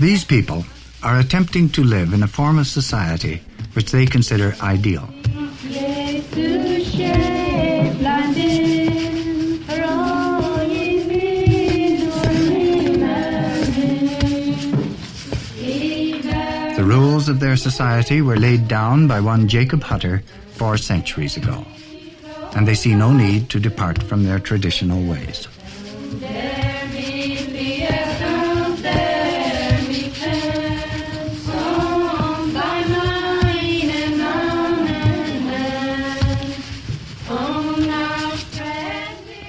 These people are attempting to live in a form of society which they consider ideal. The rules of their society were laid down by one Jacob Hutter four centuries ago, and they see no need to depart from their traditional ways.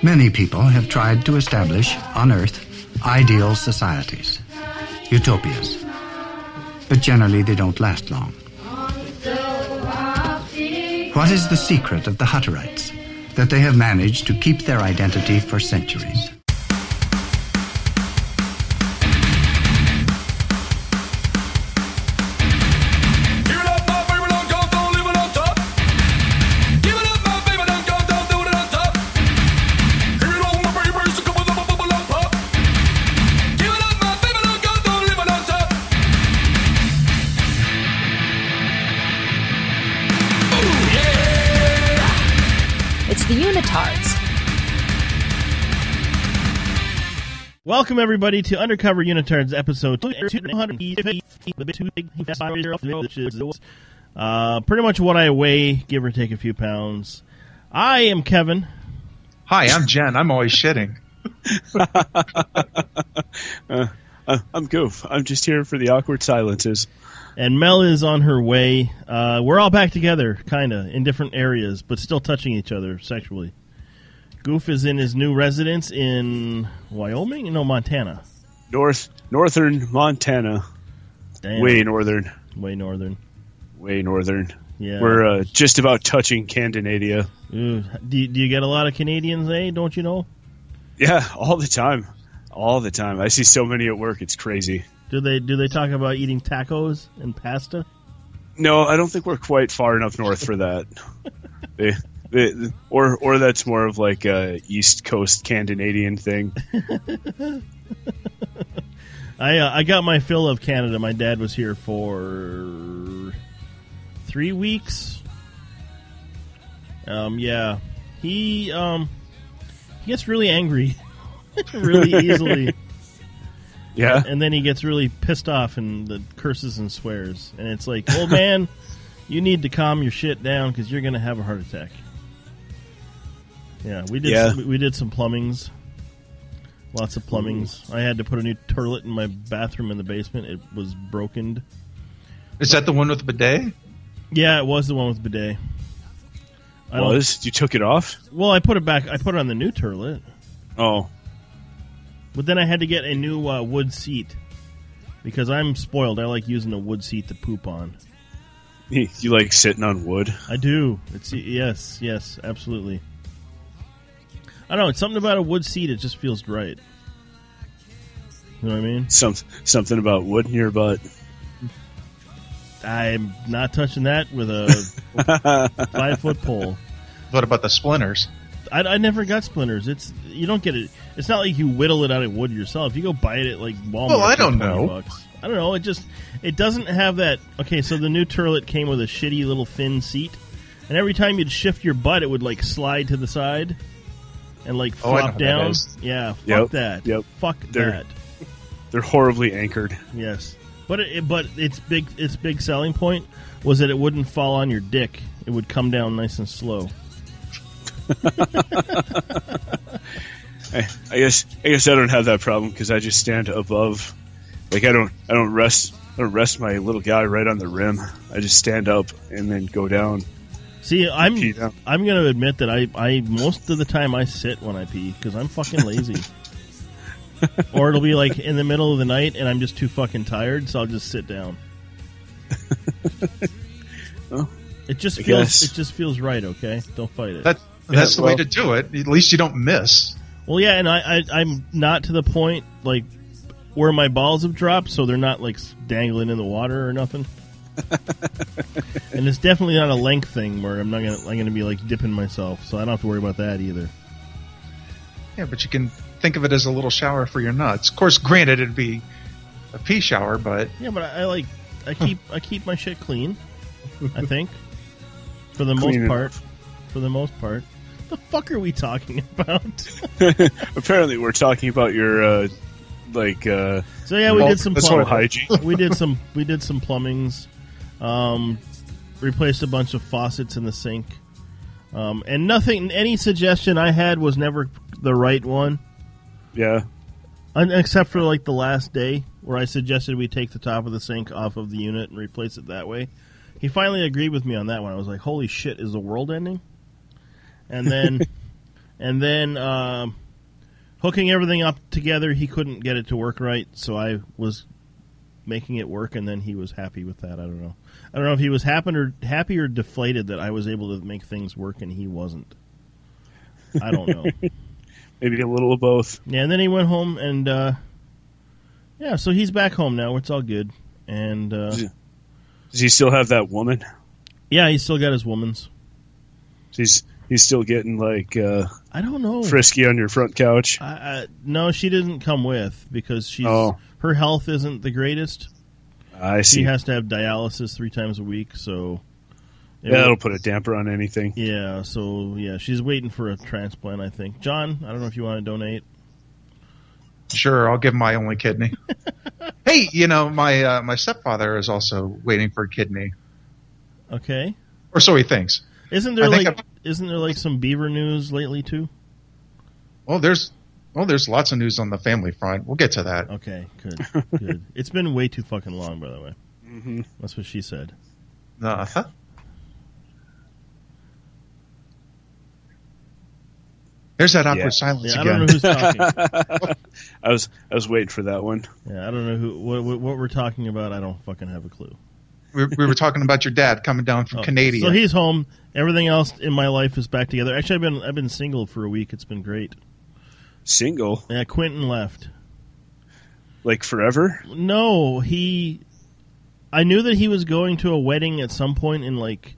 Many people have tried to establish on Earth ideal societies, utopias. But generally they don't last long. What is the secret of the Hutterites? That they have managed to keep their identity for centuries. Welcome everybody to Undercover Unitards episode 200. Uh, pretty much what I weigh, give or take a few pounds. I am Kevin. Hi, I'm Jen. I'm always shitting. Uh, uh, I'm Goof. I'm just here for the awkward silences. And Mel is on her way. Uh, we're all back together, kind of, in different areas, but still touching each other sexually. Goof is in his new residence in Wyoming? No, Montana. North, northern Montana, Damn. way northern, Way northern. way northern. Yeah. We're uh, just about touching Candonadia. Ooh, do, you- do you get a lot of Canadians, eh? Don't you know? Yeah, all the time, all the time. I see so many at work. It's crazy. Do they do they talk about eating tacos and pasta? No, I don't think we're quite far enough north for that. they, they, or, or that's more of like a East Coast Canadian thing. I uh, I got my fill of Canada. My dad was here for three weeks. Um, yeah, he um he gets really angry really easily, Yeah, and then he gets really pissed off and the curses and swears, and it's like, old man, you need to calm your shit down because you're gonna have a heart attack. Yeah, we did Yeah. we did some plumbings. Lots of plumbings. I had to put a new toilet in my bathroom in the basement. It was broken. Is that the one with the bidet? Yeah, it was the one with bidet. I was you took it off? Well, I put it back. I put it on the new toilet, Oh, but then I had to get a new uh, wood seat because I'm spoiled. I like using a wood seat to poop on. you like sitting on wood? I do. It's yes, yes, absolutely. I don't know. It's something about a wood seat. It just feels right. You know what I mean? Some something about wood in your butt. I'm not touching that with a five foot pole. What about the splinters? I, I never got splinters. It's you don't get it. It's not like you whittle it out of wood yourself. You go buy it at like Walmart. Well, I don't know. Bucks. I don't know. It just it doesn't have that. Okay, so the new turlet came with a shitty little thin seat, and every time you'd shift your butt, it would like slide to the side and like Oh, flop that down. Yeah, fuck Yep, that. yep. Fuck They're- that. They're horribly anchored. Yes, but it, but its big its big selling point was that it wouldn't fall on your dick. It would come down nice and slow. I, I guess I guess I don't have that problem because I just stand above. Like I don't I don't rest I don't rest my little guy right on the rim. I just stand up and then go down. See, I'm I'm gonna admit that I, I most of the time I sit when I pee because I'm fucking lazy. or it'll be like in the middle of the night and I'm just too fucking tired, so I'll just sit down. Well, it just I feels guess. it just feels right. Okay, don't fight it. That that's the way to do it. At least you don't miss. Well, yeah, and I, I I'm not to the point like where my balls have dropped, so they're not like dangling in the water or nothing. and it's definitely not a length thing where I'm not gonna I'm gonna be like dipping myself, so I don't have to worry about that either. Yeah, but you can think of it as a little shower for your nuts. Of course, granted, it'd be a pee shower, but Yeah, but I, I like I keep I keep my shit clean. I think for the Clean most part. enough. For the most part, the fuck are we talking about? Apparently, we're talking about your uh, like uh, so yeah, we did some plumbing. hygiene. we did some we did some plumbings um replaced a bunch of faucets in the sink. Um and nothing any suggestion i had was never the right one. Yeah, un- except for like the last day where i suggested we take the top of the sink off of the unit and replace it that way. He finally agreed with me on that one. I was like holy shit is the world ending? And then and then um hooking everything up together he couldn't get it to work right so i was making it work, and then he was happy with that. I don't know. I don't know if he was happy or happy or deflated that I was able to make things work and he wasn't. I don't know. maybe a little of both. yeah, and then he went home and uh, yeah, so he's back home now. It's all good, and uh, Does he still have that woman? yeah, he's still got his woman's. He's he's still getting like uh, I don't know. frisky on your front couch. I, I, no, she didn't come with because she's Oh. her health isn't the greatest. I She see. has to have dialysis three times a week, so yeah, that'll put a damper on anything. Yeah, so yeah, she's waiting for a transplant. I think. John, I don't know if you want to donate. sure, I'll give my only kidney. hey, you know, my uh, my stepfather is also waiting for a kidney, Okay. or so he thinks. Isn't there I like I've- isn't there like some beaver news lately too? Well, there's well, there's lots of news on the family front. We'll get to that. Okay, good, good. It's been way too fucking long, by the way. Mm-hmm. That's what she said. Uh-huh. There's that awkward Yeah. silence Yeah, I again. don't know who's talking. I was I was waiting for that one. yeah, I don't know who what, what, what we're talking about. I don't fucking have a clue. we, we were talking about your dad coming down from Oh, Canada. So he's home. Everything else in my life is back together. Actually, I've been I've been single for a week. It's been great. Single, Yeah, Quentin left. like forever. No, he. I knew that he was going to a wedding at some point in like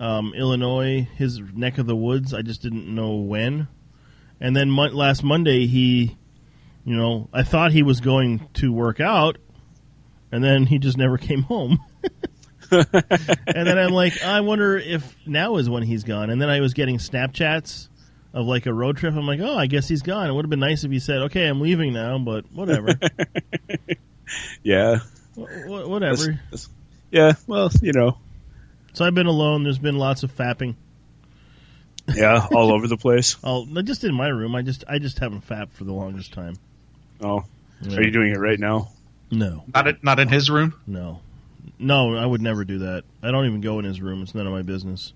um, Illinois, his neck of the woods. I just didn't know when. And then mon- last Monday, he, you know, I thought he was going to work out, and then he just never came home. and then I'm like, I wonder if now is when he's gone. And then I was getting Snapchats of like a road trip. I'm like, oh, I guess he's gone. It would have been nice if he said, okay, I'm leaving now, but whatever. Yeah, Wh- wh- whatever. That's- that's- yeah. Well, you know, So I've been alone. There's been lots of fapping. yeah, all over the place. Oh, not just in my room. I just I just haven't fapped for the longest time. Oh, Yeah. are you doing it right now? No, not in, not in his room. no, no. I would never do that. I don't even go in his room. It's none of my business.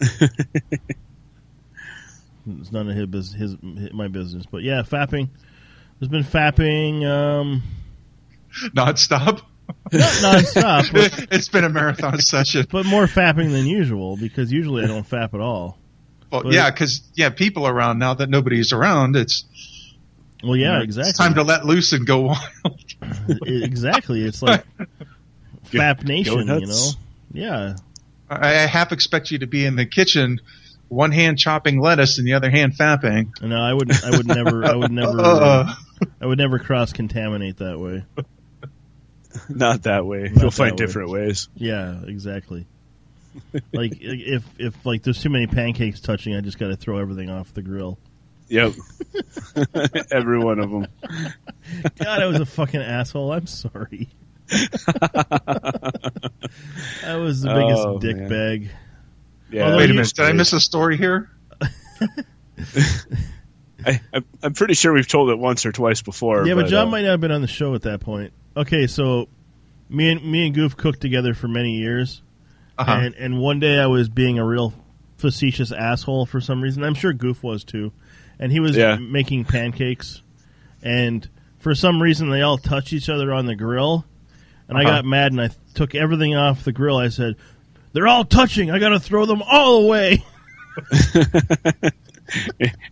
it's none of his, bus- his my business. But yeah, fapping. There's been fapping. Um, Nonstop. not nonstop, but, it's been a marathon session. but more fapping than usual because usually I don't fap at all. Well, but- yeah, because yeah, people around now that nobody's around. It's Well, yeah, you know, exactly. It's time to let loose and go wild. exactly. It's like Fap Nation, you know. Yeah, I half expect you to be in the kitchen, one hand chopping lettuce and the other hand fapping. no, I would, I would never, I would never, Uh, I would never cross contaminate that way. Not that way. Not You'll find way. different ways. Yeah, exactly. like if if like there's too many pancakes touching, I just got to throw everything off the grill. Yep. Every one of them. God, I was a fucking asshole. I'm sorry. I was the biggest Oh, dick man. bag. Yeah. Although wait a you- minute, did I miss a story here? I, I'm- I'm pretty sure we've told it once or twice before. Yeah, but John uh, might not have been on the show at that point. Okay, so me and me and Goof cooked together for many years, Uh-huh. and and one day I was being a real facetious asshole for some reason. I'm sure Goof was too, and he was Yeah. making pancakes, and for some reason they all touched each other on the grill, and I Uh-huh. got mad and I took everything off the grill. I said, "They're all touching. I got to throw them all away."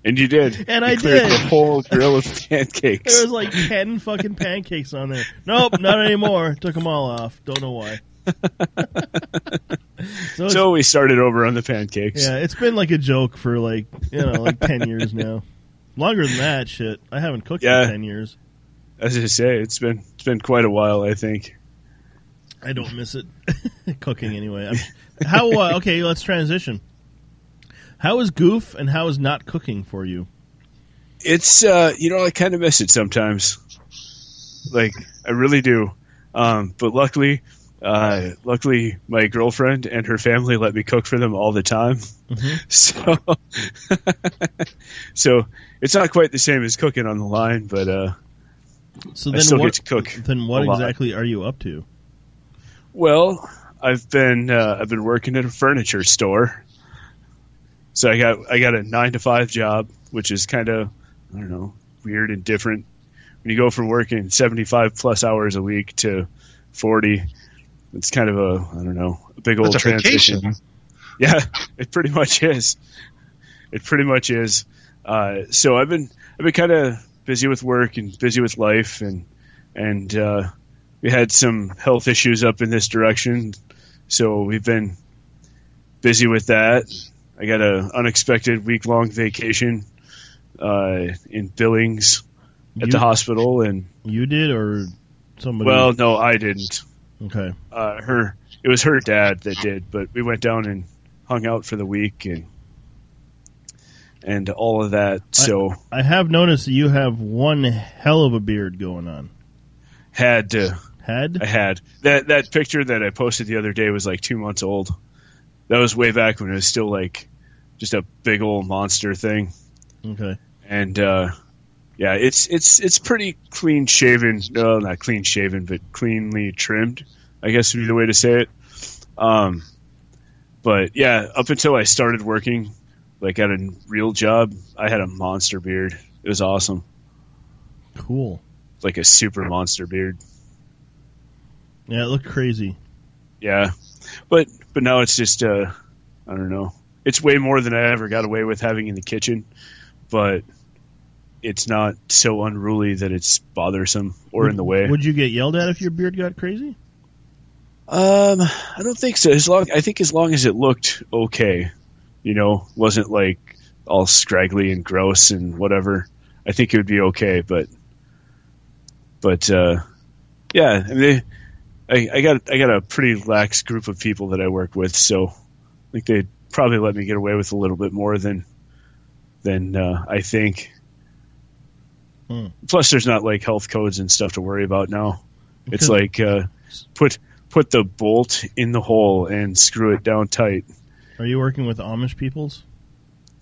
and you did. And You I did. the whole grill of pancakes. There was like ten fucking pancakes on there. Nope, not anymore. Took them all off. Don't know why. so, so we started over on the pancakes. yeah, it's been like a joke for like you know like ten years now. Longer than that, shit. I haven't cooked Yeah. in ten years. As I say, it's been it's been quite a while. I think. I don't miss it cooking anyway. I'm, how uh, okay? Let's transition. How is goof and how is not cooking for you? It's uh, you know I kind of miss it sometimes. Like I really do. Um, but luckily, uh, luckily my girlfriend and her family let me cook for them all the time. So, so it's not quite the same as cooking on the line, but uh, So I then still what? get to cook Then what exactly are you up to? Well, I've been uh, I've been working at a furniture store. So I got I got a nine to five job, which is kind of I don't know weird and different. When you go from working seventy five plus hours a week to forty, it's kind of a I don't know a big old That's transition. vacation. Yeah, it pretty much is. It pretty much is. Uh, so I've been I've been kind of busy with work and busy with life, and and uh, we had some health issues up in this direction, so we've been busy with that. I got a unexpected week long vacation uh, in Billings at You- the hospital, and You did or somebody? well, no, I didn't. okay. Uh, her it was her dad that did, but we went down and hung out for the week and and all of that. So I have noticed that you have one hell of a beard going on. had to Had I had that that picture that I posted the other day was like two months old. That was way back when it was still like just a big old monster thing. okay. And uh, yeah, it's it's it's pretty clean shaven. No, not clean shaven, but cleanly trimmed. I guess would be the way to say it. Um, but yeah, up until I started working, like at a real job, I had a monster beard. It was awesome, Cool. like a super monster beard. Yeah, it looked crazy. Yeah, but but now it's just uh, I don't know. It's way more than I ever got away with having in the kitchen, but it's not so unruly that it's bothersome or in the way. Would you get yelled at if your beard got crazy? Um, I don't think so. As long I think as long as it looked okay, you know, wasn't like all scraggly and gross and whatever. I think it would be okay. But but uh, yeah, I mean, they, I, I got I got a pretty lax group of people that I work with, so I think they'd probably let me get away with a little bit more than than uh, I think. Hmm. Plus, there's not like health codes and stuff to worry about now. It's like uh, put put the bolt in the hole and screw it down tight. Are you working with Amish peoples?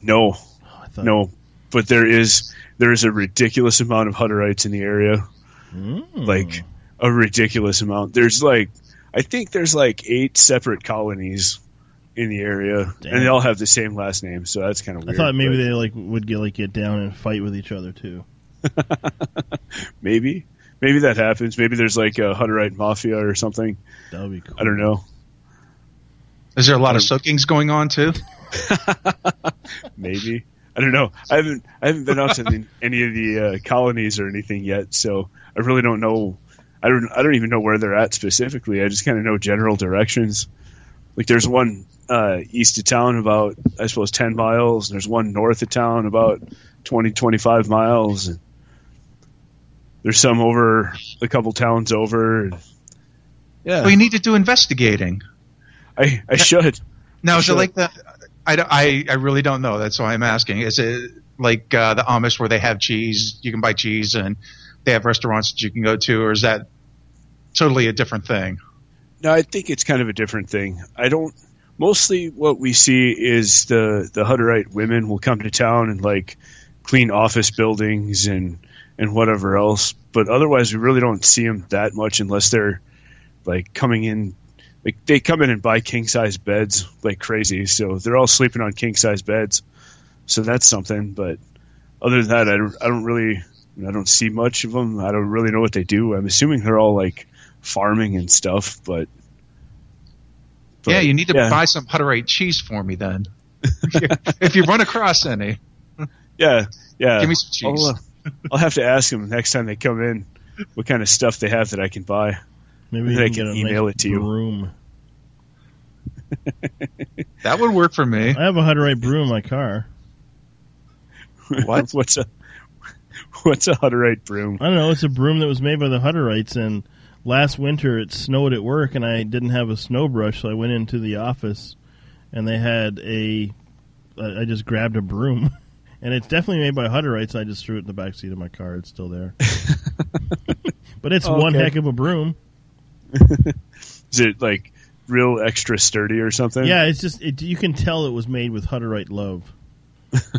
No, Oh, thought, no, but there is there is a ridiculous amount of Hutterites in the area. Mm. Like a ridiculous amount. There's like I think there's like eight separate colonies in the area, Damn. and they all have the same last name. So that's kind of weird. I thought maybe but they like would get like get down and fight with each other too. maybe maybe that happens. Maybe there's like a Hutterite mafia or something. That would be cool. I don't know. Is there a lot of soakings going on too? Maybe I don't know. I haven't I haven't been out to the, any of the uh, colonies or anything yet, so I really don't know. I don't I don't even know where they're at specifically. I just kind of know general directions. Like there's one uh, east of town about I suppose ten miles, and there's one north of town about 20, 25 miles. And there's some over a couple towns over. and- Yeah, Well, you need to do investigating. I I should. Now, is it like the? I, don't- I, I really don't know. That's why I'm asking. Is it like uh, the Amish where they have cheese? You can buy cheese and they have restaurants that you can go to, or is that totally a different thing? No, I think it's kind of a different thing. I don't. Mostly, what we see is the the Hutterite women will come to town and like clean office buildings and and whatever else. But otherwise, we really don't see them that much unless they're like coming in. Like they come in and buy king size beds like crazy, so they're all sleeping on king size beds. So that's something. But other than that, I I don't really and I don't see much of them. I don't really know what they do. I'm assuming they're all like farming and stuff, but, but yeah, you need to yeah. buy some Hutterite cheese for me then. if you run across any, Yeah, yeah. give me some cheese. I'll, uh, I'll have to ask them next time they come in what kind of stuff they have that I can buy. Maybe They you can can get email nice it to you. broom. that would work for me. I have a Hutterite broom in my car. What? what's a what's a Hutterite broom? I don't know. It's a broom that was made by the Hutterites, and last winter it snowed at work, and I didn't have a snow brush, so I went into the office, and they had a. I just grabbed a broom, and it's definitely made by Hutterites. I just threw it in the back seat of my car. It's still there, but it's one heck of a broom. Is it like real extra sturdy or something? Yeah, it's just it, you can tell it was made with Hutterite love.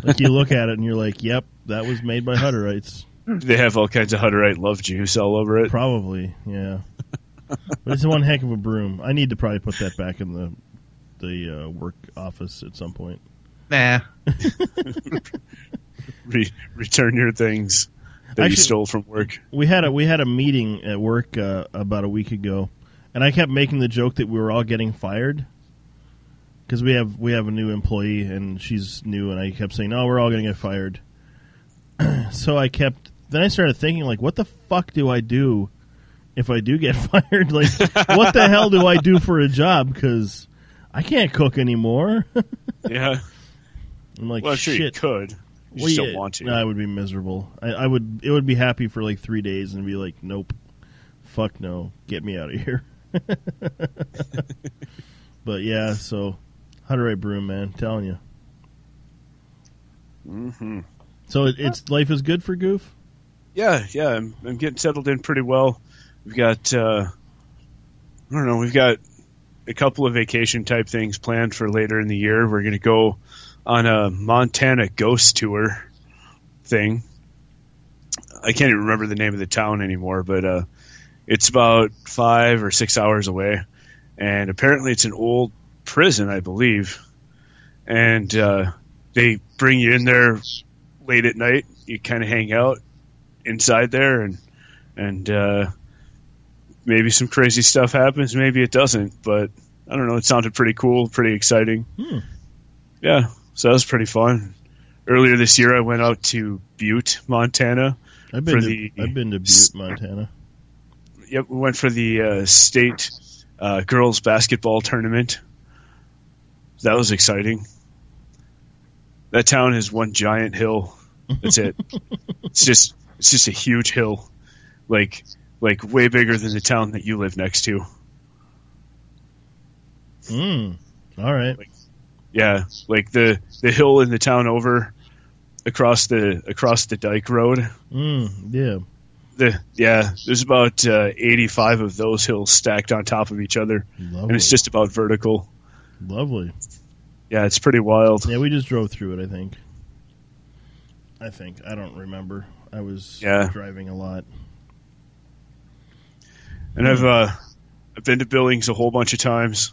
Like you look at it and you're like, "Yep, that was made by Hutterites." They have all kinds of Hutterite love juice all over it. Probably, yeah. but it's one heck of a broom. I need to probably put that back in the the uh, work office at some point. Nah. Re- return your things that you stole from work. We had a we had a meeting at work uh, about a week ago, and I kept making the joke that we were all getting fired because we have we have a new employee and she's new, and I kept saying, "Oh, we're all going to get fired." so I kept. Then I started thinking, like, what the fuck do I do if I do get fired? Like, what the hell do I do for a job? Because I can't cook anymore. Yeah. I'm like, Well, sure shit. you could. You Well, yeah, want to. No, I would be miserable. I, I would. It would be happy for like three days and be like, nope, fuck no, get me out of here. but yeah, so Hutterite broom, man, telling you. Mm-hmm. So it, it's life is good for Goof. Yeah, yeah. I'm, I'm getting settled in pretty well. We've got, uh, I don't know, we've got a couple of vacation type things planned for later in the year. We're going to go on a Montana ghost tour thing. I can't even remember the name of the town anymore, but uh, it's about five or six hours away. And apparently it's an old prison, I believe. And uh, they bring you in there late at night. You kind of hang out inside there and and uh, maybe some crazy stuff happens maybe it doesn't but i don't know it sounded pretty cool pretty exciting Hmm. yeah so that was pretty fun earlier this year i went out to butte montana I've been For to, the- I've been to Butte, Montana. yep we went for the uh, state uh, girls basketball tournament that was exciting that town is one giant hill that's it it's just it's just a huge hill like like way bigger than the town that you live next to Mm. All right. yeah like the the hill in the town over across the across the dike road Mm. Yeah. the yeah there's about uh, 85 of those hills stacked on top of each other Lovely. and it's just about vertical lovely. yeah it's pretty wild Yeah, we just drove through it. I think. I think I don't remember. I was Yeah. driving a lot. and I've uh, I've been to Billings a whole bunch of times,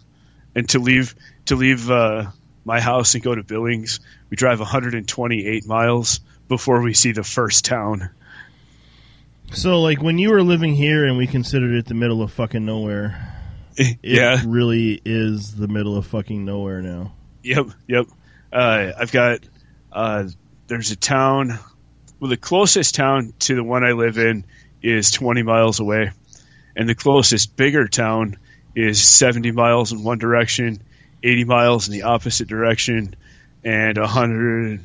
and to leave to leave uh, my house and go to Billings, we drive 128 miles before we see the first town. So, like, when you were living here and we considered it the middle of fucking nowhere, it yeah, really is the middle of fucking nowhere now. yep, yep. Uh, I've got uh, there's a town. Well, the closest town to the one I live in is 20 miles away, and the closest bigger town is 70 miles in one direction, 80 miles in the opposite direction, and 100,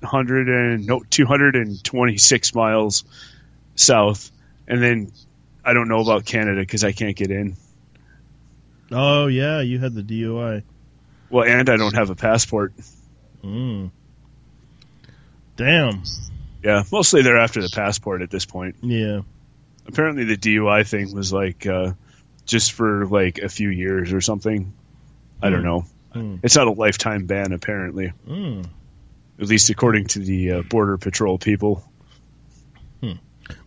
100 and no 226 miles south. And then I don't know about Canada because I can't get in. Oh yeah, you had the DUI. Well, and I don't have a passport. Mm. Damn. Yeah, mostly they're after the passport at this point. Yeah. Apparently, the DUI thing was like uh, just for like a few years or something. I don't know. Hmm. It's not a lifetime ban, apparently, Mm. at least according to the uh, border patrol people.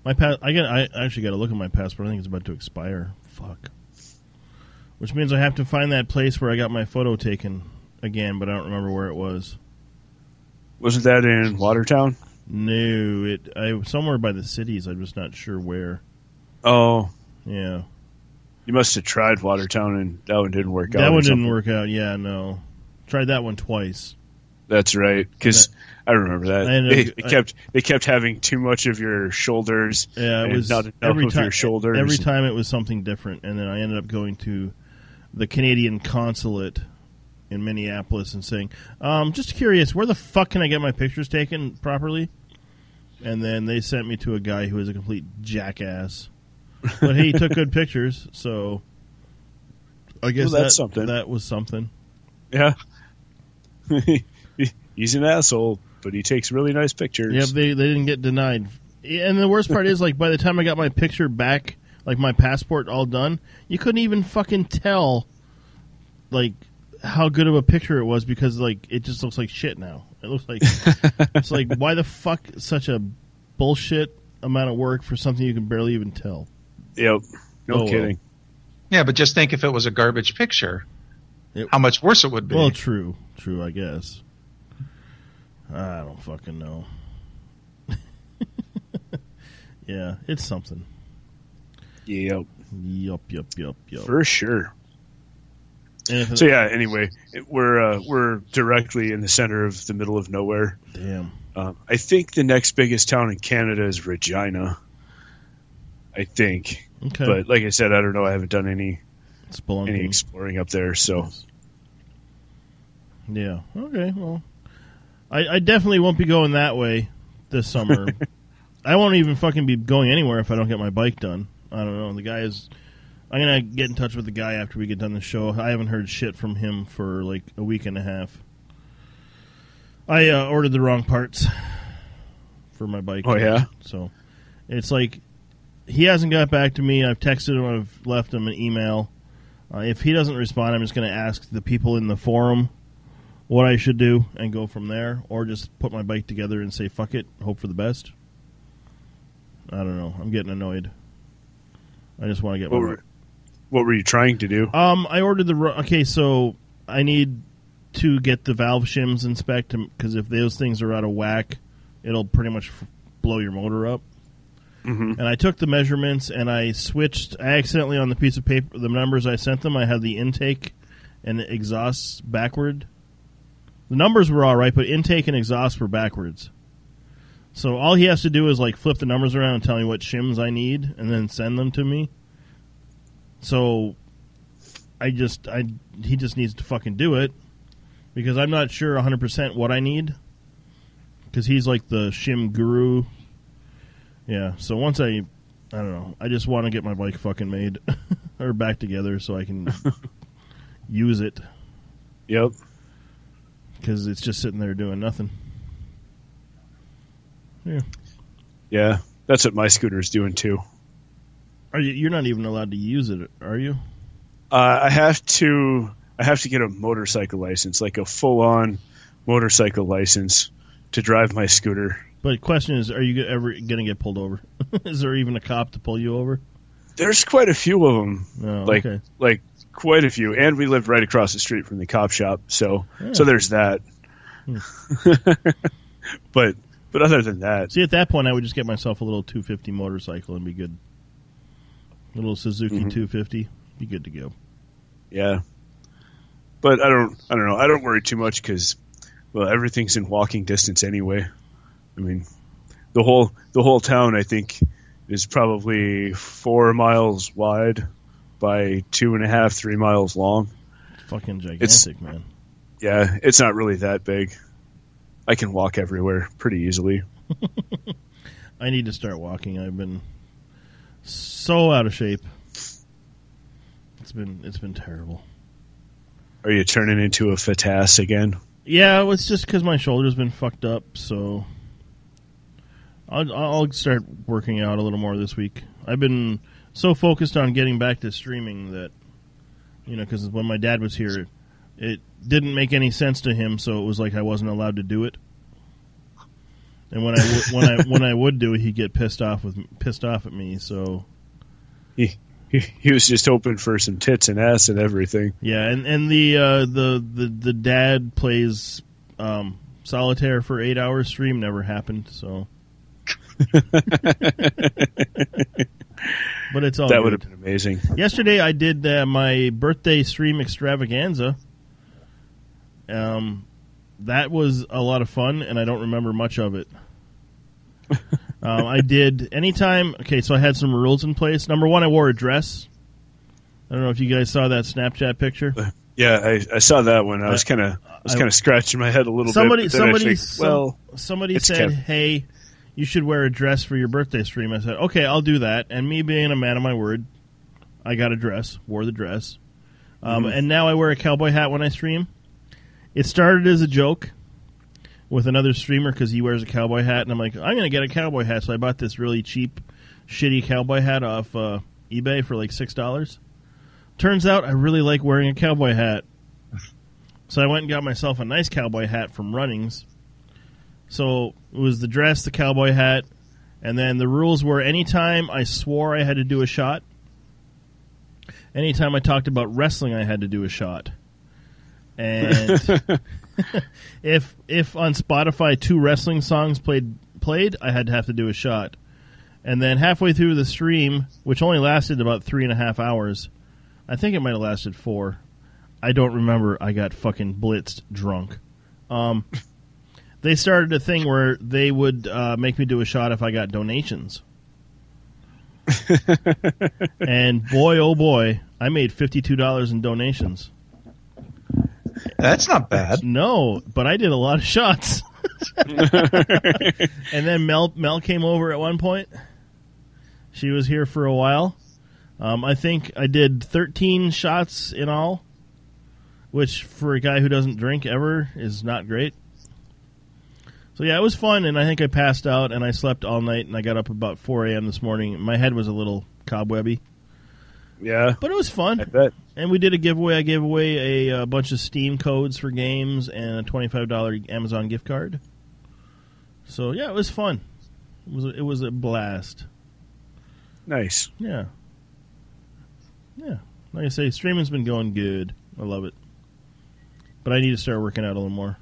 My pa- I got. I actually got to look at my passport. I think it's about to expire. Fuck. Which means I have to find that place where I got my photo taken again, but I don't remember where it was. Wasn't that in Watertown? No, it I somewhere by the cities. I'm just not sure where. Oh, Yeah, you must have tried Watertown, and that one didn't work out. that one didn't work out. Yeah, no. Tried that one twice. That's right, because I remember that I they, they I- kept they kept having too much of your shoulders. Yeah, it was not enough every of time. your shoulders. Every time it was something different, and then I ended up going to the Canadian consulate in Minneapolis and saying, um, "Just curious, where the fuck can I get my pictures taken properly?" And then they sent me to a guy who was a complete jackass. But hey, he took good pictures, so I guess Well, that's that, something. That was something. Yeah, he's an asshole, but he takes really nice pictures. Yep, they they didn't get denied. And the worst part is, like, by the time I got my picture back, like my passport all done, you couldn't even fucking tell, like, how good of a picture it was because, like, it just looks like shit now. It looks like it's like why the fuck such a bullshit amount of work for something you can barely even tell. Yep. No Oh, well. kidding. Yeah, but just think if it was a garbage picture, It- how much worse it would be. Well, true, true, I guess. I don't fucking know. yeah, it's something. Yep. Yup, yup, yup, yup. For sure. Anything- So yeah. Anyway, it- we're uh, we're directly in the center of the middle of nowhere. Damn. Um, I think the next biggest town in Canada is Regina. I think, Okay. but like I said, I don't know. I haven't done any Spelunking. any exploring up there. So Yeah. Okay. Well, I, I definitely won't be going that way this summer. I won't even fucking be going anywhere if I don't get my bike done. I don't know. The guy is. I'm gonna get in touch with the guy after we get done the show. I haven't heard shit from him for like a week and a half. I uh, ordered the wrong parts for my bike. Oh, yeah? So it's like he hasn't got back to me. I've texted him. I've left him an email. Uh, if he doesn't respond, I'm just going to ask the people in the forum what I should do and go from there, or just put my bike together and say fuck it, hope for the best. I don't know. I'm getting annoyed. I just want to get what were, what were you trying to do? Um, I ordered the ro- okay, so I need to get the valve shims inspected because if those things are out of whack, it'll pretty much f- blow your motor up. Mm-hmm. And I took the measurements and I switched. I accidentally on the piece of paper, the numbers I sent them, I had the intake and exhausts backward. The numbers were all right, but intake and exhaust were backwards. So all he has to do is like flip the numbers around and tell me what shims I need, and then send them to me. So I just I he just needs to fucking do it because I'm not sure 100% what I need cuz he's like the shim guru. Yeah, so once I I don't know, I just want to get my bike fucking made or back together so I can use it Yep. cuz it's just sitting there doing nothing. Yeah. Yeah, that's what my scooter's doing too. Are you you're not even allowed to use it, are you? Uh, I have to I have to get a motorcycle license, like a full on motorcycle license to drive my scooter. But the question is, are you ever going to get pulled over? is there even a cop to pull you over? There's quite a few of them, No, like okay. like quite a few, and we live right across the street from the cop shop, so Yeah. so there's that. but but other than that, See, at that point, I would just get myself a little 250 motorcycle and be good. A little Suzuki Mhm. 250, be good to go. yeah. But I don't I don't know. I don't worry too much because well everything's in walking distance anyway. I mean, the whole the whole town I think is probably four miles wide by two and a half three miles long. It's fucking gigantic, It's- man. Yeah, it's not really that big. I can walk everywhere pretty easily. I need to start walking. I've been so out of shape. It's been it's been terrible. Are you turning into a fatass again? Yeah, it's just because my shoulder's been fucked up. So I'll, I'll start working out a little more this week. I've been so focused on getting back to streaming that you know because when my dad was here, it didn't make any sense to him. So it was like I wasn't allowed to do it. And when I w- when I when I would do it, he'd get pissed off with pissed off at me. So He, he he was just hoping for some tits and ass and everything. Yeah, and and the uh, the the the dad plays um, solitaire for eight hours stream never happened. So, but it's all that would have been amazing. Yesterday, I did uh, my birthday stream extravaganza. Um, that was a lot of fun, and I don't remember much of it. um, I did anytime. Okay, so I had some rules in place. Number one, I wore a dress. I don't know if you guys saw that Snapchat picture. Yeah, I, I saw that one. I was kind of I was kind of scratching my head a little somebody, bit. but then I somebody, think, some- well, somebody said, Kev. "Hey, you should wear a dress for your birthday stream." I said, "Okay, I'll do that." And me being a man of my word, I got a dress, wore the dress, um, Mm-hmm. and now I wear a cowboy hat when I stream. It started as a joke with another streamer because he wears a cowboy hat, and I'm like, I'm going to get a cowboy hat, so I bought this really cheap, shitty cowboy hat off uh, eBay for like six dollars. Turns out I really like wearing a cowboy hat. So I went and got myself a nice cowboy hat from Runnings. So it was the dress, the cowboy hat, and then the rules were anytime I swore I had to do a shot, anytime I talked about wrestling I had to do a shot. And if if on Spotify two wrestling songs played played, I had to have to do a shot. And then halfway through the stream, which only lasted about three and a half hours, I think it might have lasted four. I don't remember. I got fucking blitzed drunk. Um, they started a thing where they would uh, make me do a shot if I got donations. and boy, oh boy, I made fifty-two dollars in donations. That's not bad. No, but I did a lot of shots. and then Mel Mel came over at one point. She was here for a while. Um, I think I did 13 shots in all, which for a guy who doesn't drink ever is not great. So yeah, it was fun, and I think I passed out and I slept all night, and I got up about 4 a.m. this morning. My head was a little cobwebby, yeah, but it was fun. I bet. And we did a giveaway. I gave away a, uh bunch of Steam codes for games and a twenty-five dollar Amazon gift card. So yeah, it was fun. It was it was a blast. Nice. Yeah, yeah. Like I say, streaming's been going good. I love it, but I need to start working out a little more.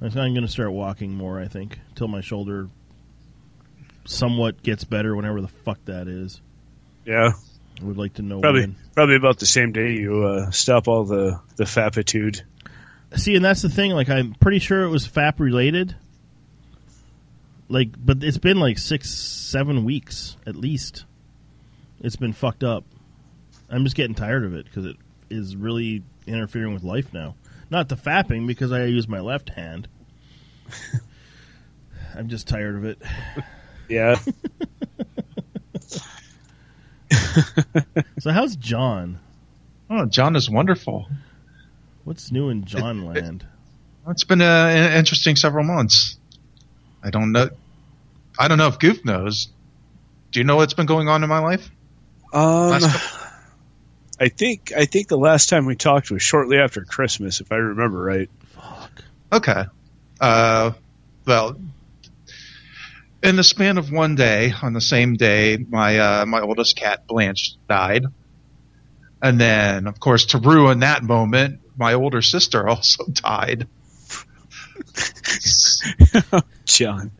I'm going to start walking more. I think till my shoulder somewhat gets better, whenever the fuck that is. Yeah, I would like to know probably when. probably about the same day you uh, stop all the the fapitude. See, and that's the thing. Like, I'm pretty sure it was FAP related. Like, but it's been like six, seven weeks at least. It's been fucked up. I'm just getting tired of it because it is really interfering with life now. Not the fapping because I use my left hand. I'm just tired of it. Yeah, So, how's John? Oh, John is wonderful. What's new in John land? It's been uh, an interesting several months. I don't know. I don't know if Goof knows. Do you know what's been going on in my life? um, I think I think the last time we talked was shortly after Christmas, if I remember right. Fuck. Okay. Uh, well, in the span of one day, on the same day, my uh, my oldest cat Blanche died, and then, of course, to ruin that moment, my older sister also died. John.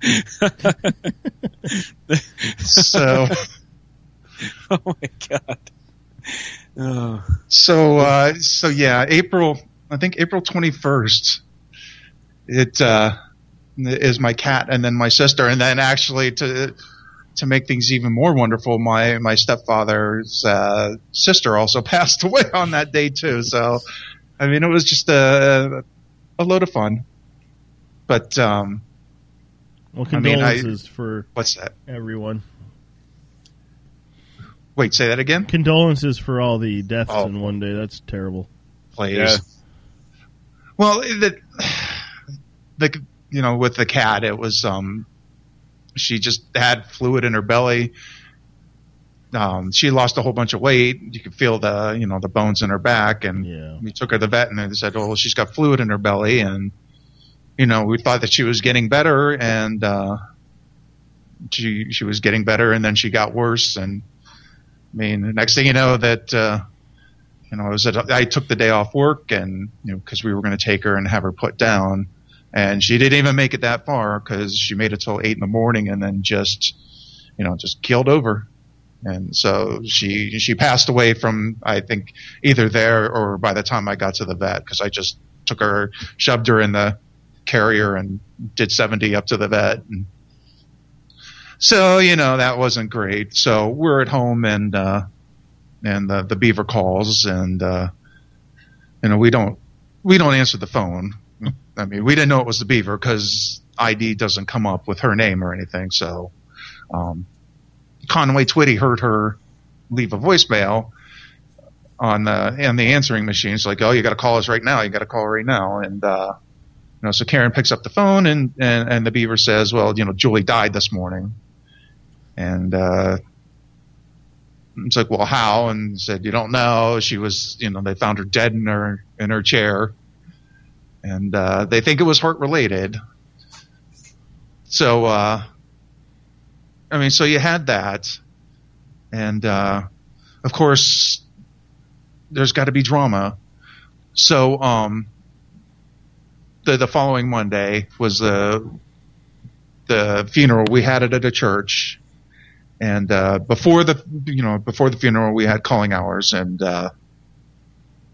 So, oh my god. Oh, so, uh, so yeah, April. I think April twenty first. It uh, is my cat, and then my sister, and then actually to to make things even more wonderful, my my stepfather's uh, sister also passed away on that day too. So, I mean, it was just a a load of fun. But um, Well, I mean, I- condolences for what's that? everyone. Wait, say that again, Condolences for all the deaths Oh. in one day. That's terrible. please. Yeah. Well, the the you know with the cat, it was um, she just had fluid in her belly. Um, she lost a whole bunch of weight. You could feel the you know the bones in her back, and Yeah. we took her to the vet, and they said, "Oh, well, she's got fluid in her belly," and you know we thought that she was getting better, and uh, she she was getting better, and then she got worse, and I mean, the next thing you know, that uh, you know, I was at, I took the day off work, and you know, because we were going to take her and have her put down, and she didn't even make it that far because she made it till eight in the morning and then just, you know, just keeled over. And so she she passed away from I think either there or by the time I got to the vet because I just took her, shoved her in the carrier and did 70 up to the vet. And so, you know, that wasn't great. So we're at home and, uh, and the, the beaver calls and, uh, you know, we don't, we don't answer the phone. I mean, we didn't know it was the beaver because ID doesn't come up with her name or anything. So, um, Conway Twitty heard her leave a voicemail on the, and the answering machine. It's like, oh, you got to call us right now. You got to call right now. And, uh, you know, so Karen picks up the phone and, and, and the beaver says, well, you know, Julie died this morning. And, uh, it's like, well, how? And said, you don't know. She was, you know, they found her dead in her, in her chair. And, uh, they think it was heart related. So, uh, I mean, so you had that. And, uh, of course, there's got to be drama. So, um, the, the following Monday was the, the funeral. We had it at a church and uh, before the you know before the funeral we had calling hours and uh,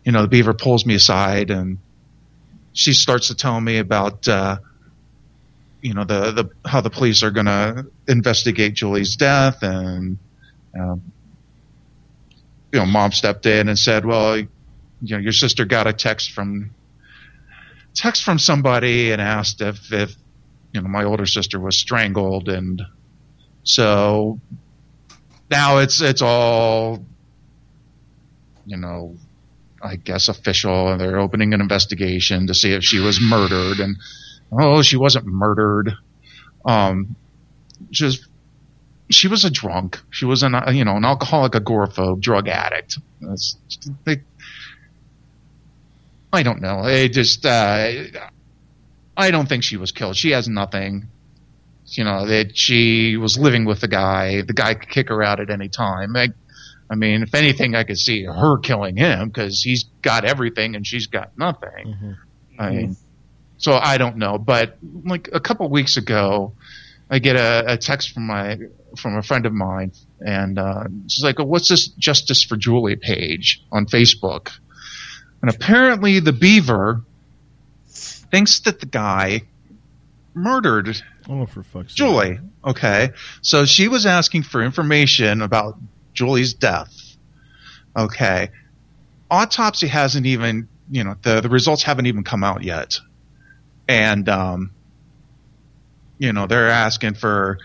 you know the beaver pulls me aside and she starts to tell me about uh, you know the the how the police are going to investigate Julie's death and um, you know mom stepped in and said well you know your sister got a text from text from somebody and asked if if you know my older sister was strangled. And so now it's it's all you know I guess official and they're opening an investigation to see if she was murdered and oh she wasn't murdered. Um just she was a drunk. She was an you know an alcoholic agoraphobe drug addict. They, I don't know. I just uh, I don't think she was killed. She has nothing. You know that she was living with the guy. The guy could kick her out at any time. I mean, if anything, I could see her killing him because he's got everything and she's got nothing. Mm-hmm. I mean, so I don't know. But like a couple weeks ago, I get a, a text from my from a friend of mine, and uh, she's like, oh, "What's this Justice for Julie page on Facebook?" And apparently, the Beaver thinks that the guy murdered Oh, for fuck's sake. Julie. Okay. So she was asking for information about Julie's death. Okay. Autopsy hasn't even, you know, the, the results haven't even come out yet. And, um, you know, they're asking for,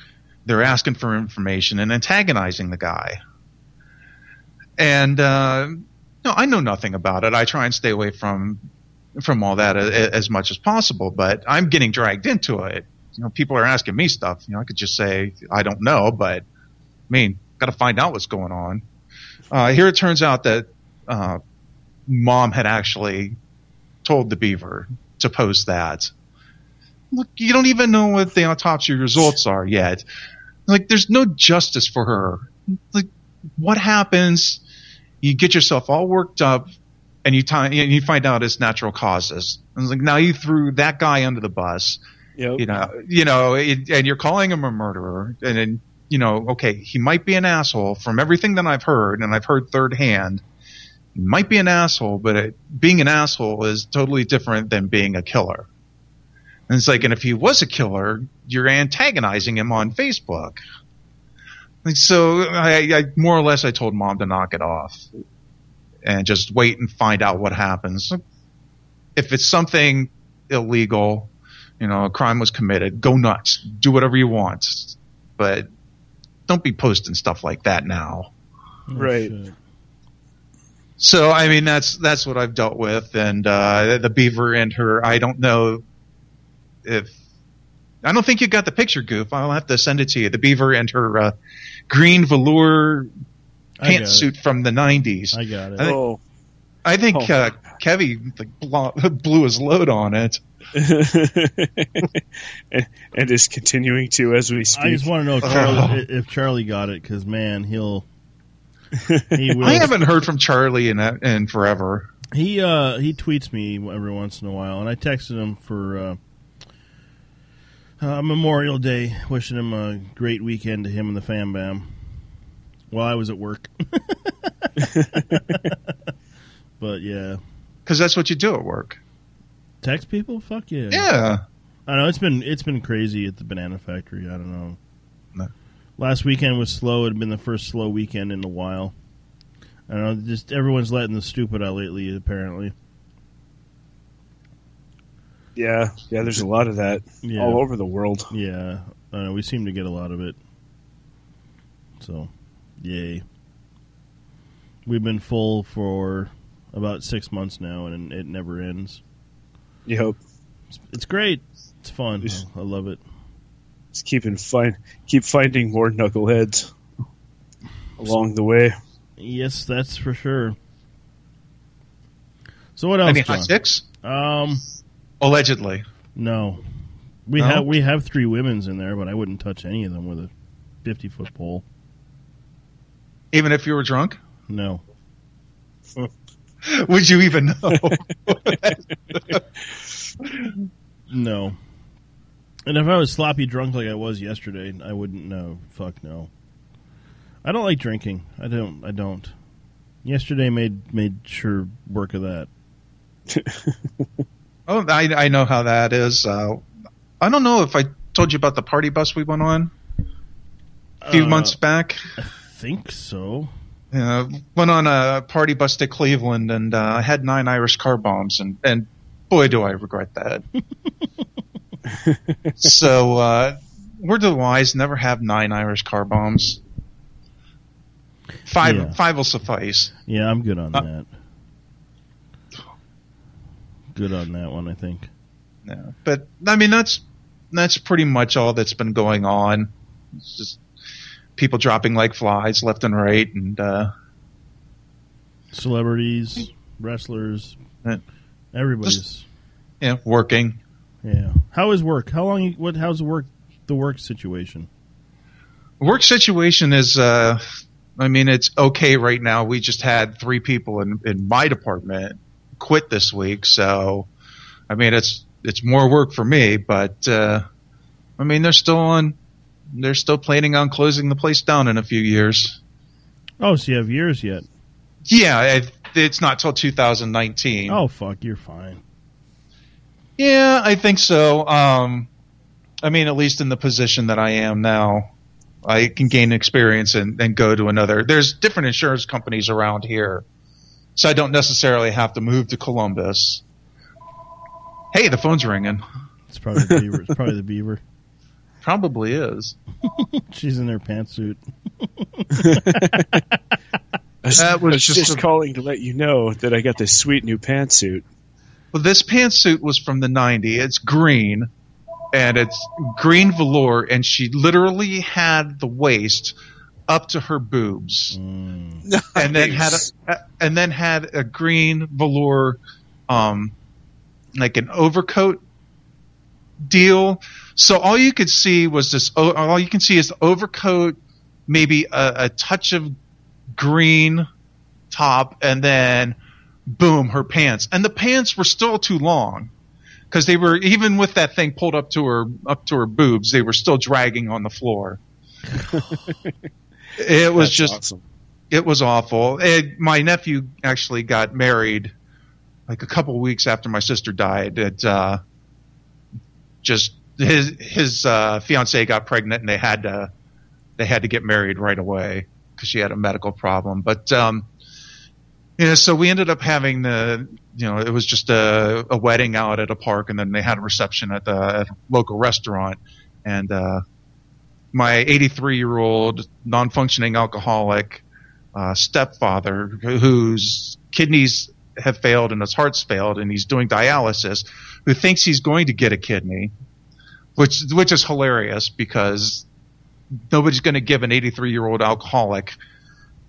they're asking for information and antagonizing the guy. And, uh, no, I know nothing about it. I try and stay away from, from all that a- as much as possible, but I'm getting dragged into it you know, people are asking me stuff. You know, I could just say I don't know, but I mean, got to find out what's going on. Uh, here it turns out that uh, mom had actually told the beaver to post that. Look, you don't even know what the autopsy results are yet. Like, there's no justice for her. Like, what happens? You get yourself all worked up, and you, t- and you find out it's natural causes. And it's like now you threw that guy under the bus Yep. you know, you know, it, and you're calling him a murderer, and then you know, okay, he might be an asshole from everything that I've heard, and I've heard third hand. Might be an asshole, but it, being an asshole is totally different than being a killer. And it's like, and if he was a killer, you're antagonizing him on Facebook. Like, so I, I more or less I told mom to knock it off and just wait and find out what happens. If it's something illegal, you know, a crime was committed, go nuts, do whatever you want, but don't be posting stuff like that now. Oh, Right. shit. So I mean, that's that's what I've dealt with, and uh, the beaver and her. I don't know if I don't think you got the picture, Goof. I'll have to send it to you. The beaver and her uh, green velour I got it. pantsuit from the '90s. I got it. I think- Oh. I think Oh. uh, Kevy like, blo- blew his load on it. and, and is continuing to as we speak. I just want to know if Charlie, if Charlie got it because man, he'll he will. I haven't heard from Charlie in in forever. He uh he tweets me every once in a while, and I texted him for uh, Uh, Memorial Day, wishing him a great weekend to him and the fam bam. While I was at work. but yeah. Because that's what you do at work. Text people? Fuck yeah. Yeah. I know it's been it's been crazy at the banana factory. I don't know. No. Last weekend was slow. It had been the first slow weekend in a while. I don't know. Just everyone's letting the stupid out lately. Apparently. Yeah, yeah. There's a lot of that Yeah. all over the world. Yeah, I know. We seem to get a lot of it. So, yay. We've been full for about six months now, and it never ends. Yep. It's, it's great. It's fun. I love it. Just keeping find keep finding more knuckleheads along the way. Yes, that's for sure. So what else? Any John? hot chicks? Um, Allegedly. no. We No? have we have three women's in there, but I wouldn't touch any of them with a fifty foot pole. Even if you were drunk? No. Would you even know? No. And if I was sloppy drunk like I was yesterday, I wouldn't know. Fuck no. I don't like drinking. I don't. I don't. Yesterday made made sure work of that. oh, I, I know how that is. Uh, I don't know if I told you about the party bus we went on a few Uh, months back. I think so. Uh, went on a party bus to Cleveland, and uh, had nine Irish car bombs, and, and boy, do I regret that. so, uh, word of the wise: never have nine Irish car bombs. Five, Yeah. five will suffice. Yeah, I'm good on Uh, that. Good on that one, I think. Yeah. But I mean, that's that's pretty much all that's been going on. It's just people dropping like flies left and right, and uh, Celebrities, wrestlers, everybody's. yeah, working. Yeah. How is work? How long? What? How's the work? The work situation? Work situation is, uh, I mean, it's okay right now. We just had three people in, in my department quit this week, so I mean, it's it's more work for me. But uh, I mean, they're still on. They're still planning on closing the place down in a few years. Oh, so you have years yet? Yeah, it, it's not till 2019. Oh fuck, you're fine. Yeah, I think so. Um, I mean, at least in the position that I am now, I can gain experience and, and go to another. There's different insurance companies around here, so I don't necessarily have to move to Columbus. Hey, the phone's ringing. It's probably the beaver. It's probably the beaver. Probably is. She's in her pantsuit. I was, That was I was just just a- calling to let you know that I got this sweet new pantsuit. Well, this pantsuit was from the 90s. It's green, and it's green velour, and she literally had the waist up to her boobs. and then had a, and then had a green velour, um, like an overcoat deal. So all you could see was this. All you can see is the overcoat, maybe a, a touch of green top, and then boom, her pants. And the pants were still too long because they were even with that thing pulled up to her up to her boobs, they were still dragging on the floor. it was That's just awesome. it was awful. It, my nephew actually got married like a couple weeks after my sister died. It uh, just his his uh, fiance got pregnant and they had to they had to get married right away because she had a medical problem. But um, yeah, so we ended up having the you know it was just a, a wedding out at a park and then they had a reception at the at a local restaurant and uh, my 83 year old non functioning alcoholic uh, stepfather whose kidneys have failed and his heart's failed and he's doing dialysis who thinks he's going to get a kidney which which is hilarious because nobody's going to give an 83 year old alcoholic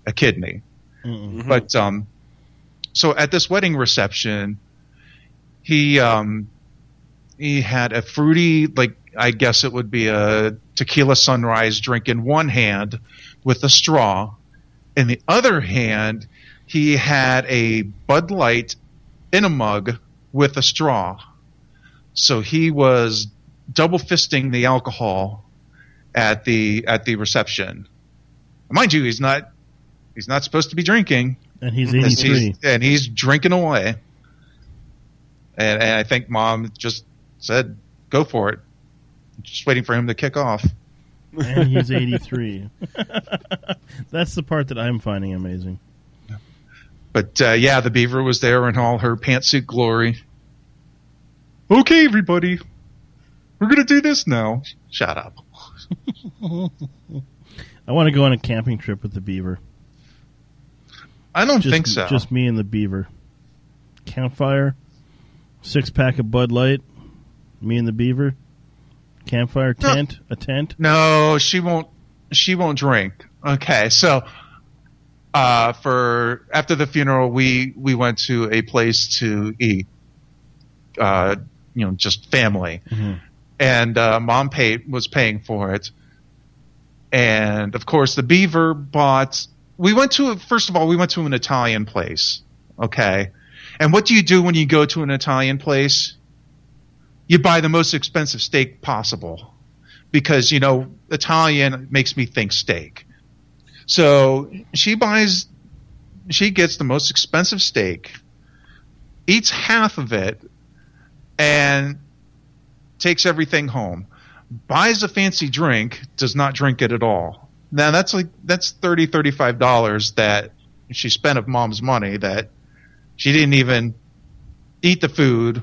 a kidney. Mm-mm. but um so at this wedding reception he um he had a fruity like i guess it would be a tequila sunrise drink in one hand with a straw. In the other hand he had a bud light in a mug with a straw. So he was double fisting the alcohol at the at the reception. Mind you, he's not he's not supposed to be drinking, And he's 83. and he's drinking away. And, and I think mom just said, "Go for it." Just waiting for him to kick off. and he's 83. That's the part that I'm finding amazing. But uh, yeah, the beaver was there in all her pantsuit glory. Okay, everybody, we're gonna do this now. Shut up. I want to go on a camping trip with the beaver. I don't Just, think so. Just me and the beaver. Campfire, six pack of Bud Light, me and the beaver. Campfire No. tent, a tent. No, she won't. She won't drink. Okay, so uh, for after the funeral, we we went to a place to eat. Uh, you know, just family, and uh, mom paid was paying for it, and of course the beaver bought. We went to a, first of all we went to an Italian place. Okay, and what do you do when you go to an Italian place? You buy the most expensive steak possible because you know Italian makes me think steak. So she buys, she gets the most expensive steak, eats half of it, and takes everything home. Buys a fancy drink, does not drink it at all. Now that's like that's thirty thirty five dollars that she spent of mom's money that she didn't even eat the food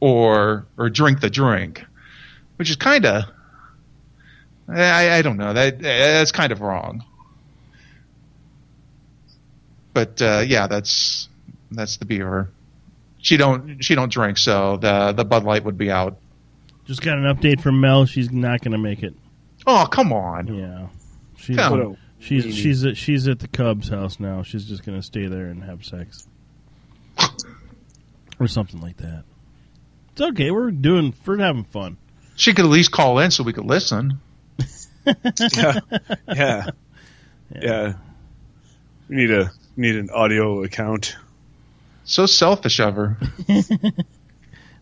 or or drink the drink, which is kind of I, I don't know that that's kind of wrong. But uh, yeah, that's that's the beaver. She don't she don't drink, so the the Bud Light would be out. Just got an update from Mel. She's not going to make it. Oh come on! Yeah, she's Come on. she's weenie. she's at, she's at the Cubs house now. She's just going to stay there and have sex, or something like that. It's okay. We're doing we're having fun. She could at least call in so we could listen. yeah, yeah, yeah. We need a we need an audio account. So selfish of her.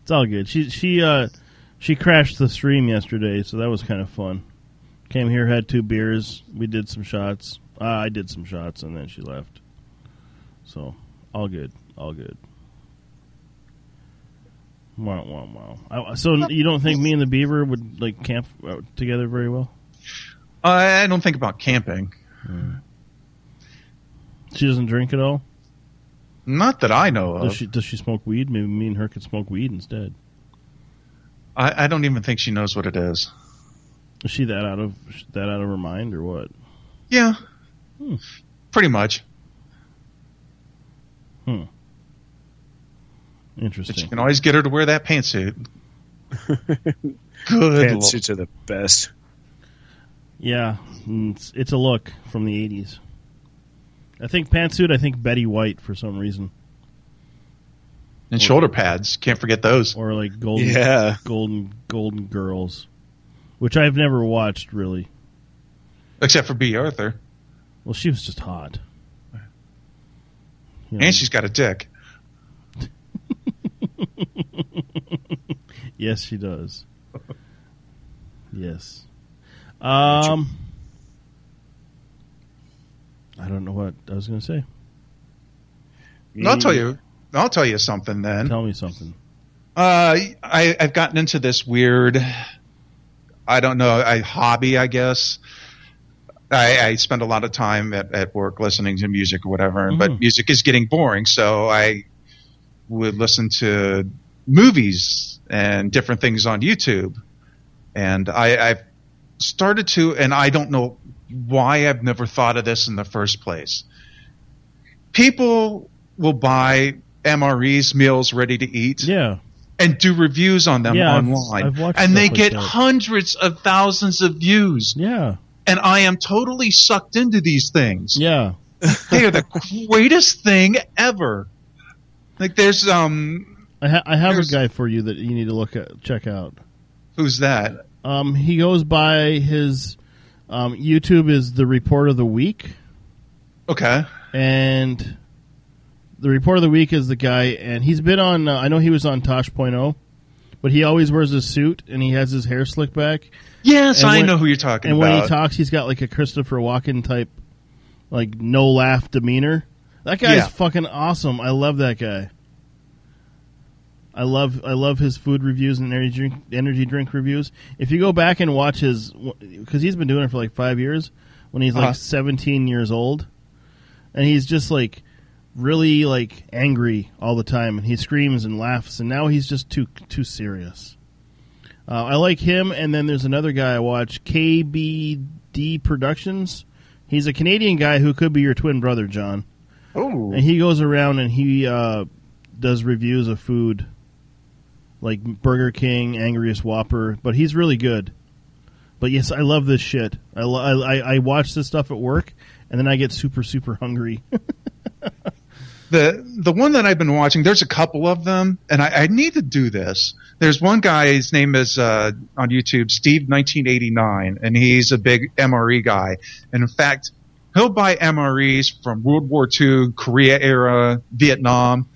It's all good. She she uh she crashed the stream yesterday, so that was kind of fun. Came here, had two beers, we did some shots. Uh, I did some shots, and then she left. So all good, all good. Wow, wow, wow. I, so you don't think me and the beaver would like camp uh, together very well? I I don't think about camping. She doesn't drink at all. Not that I know Does of. she? Does she smoke weed? Maybe me and her could smoke weed instead. I, I don't even think she knows what it is. Is she that out of that out of her mind or what? Yeah, Hmm. pretty much. But Interesting. you can always get her to wear that pantsuit. Good. Pantsuits are the best. Yeah, it's, it's a look from the '80s. I think pantsuit. I think Betty White for some reason, And shoulder pads. Can't forget those. or like golden, Yeah. golden, golden girls, which I've never watched really. Except for Bea Arthur. Well, she was just hot. You know, And she's got a dick. yes, she does. yes. Um, I don't know what I was going to say. I'll tell you. I'll tell you something then. Tell me something. Uh, I, I've gotten into this weird, I don't know, a hobby, I guess. I, I spend a lot of time at, at work listening to music or whatever, Mhm. but music is getting boring, so I would listen to movies and different things on YouTube. And I, I've started to, and I don't know why I've never thought of this in the first place. People will buy MREs, meals ready to eat Yeah. and do reviews on them Yeah, I've- online. I've and they like get that. hundreds of thousands of views. Yeah. And I am totally sucked into these things. Yeah. They are the greatest thing ever. Like there's um I, ha- I have a guy for you that you need to look at, check out. who's that? Um, he goes by his um, YouTube is the report of the week, Okay. and the report of the week is the guy, and he's been on. Uh, I know he was on Tosh.0, but but he always wears a suit and he has his hair slicked back. Yes, And I when- know who you're talking And about. And when he talks, he's got like a Christopher Walken type, like no laugh demeanor. That guy's Yeah. fucking awesome. I love that guy. I love I love his food reviews and energy drink, energy drink reviews. If you go back and watch his, because he's been doing it for like five years, when he's like Uh-huh. 17 years old, and he's just like really like angry all the time, and he screams and laughs, and now he's just too too serious. Uh, I like him, and then there's another guy I watch, KBD Productions. He's a Canadian guy who could be your twin brother, John. oh, And he goes around and he uh, does reviews of food, like Burger King, Angriest Whopper. But he's really good. But yes, I love this shit. I, lo- I, I I watch this stuff at work, and then I get super super hungry. the the one that I've been watching, there's a couple of them, and I, I need to do this. There's one guy, his name is uh, on YouTube, Steve 1989, and he's a big MRE guy. And in fact, he'll buy MREs from World War II, Korea era, Vietnam,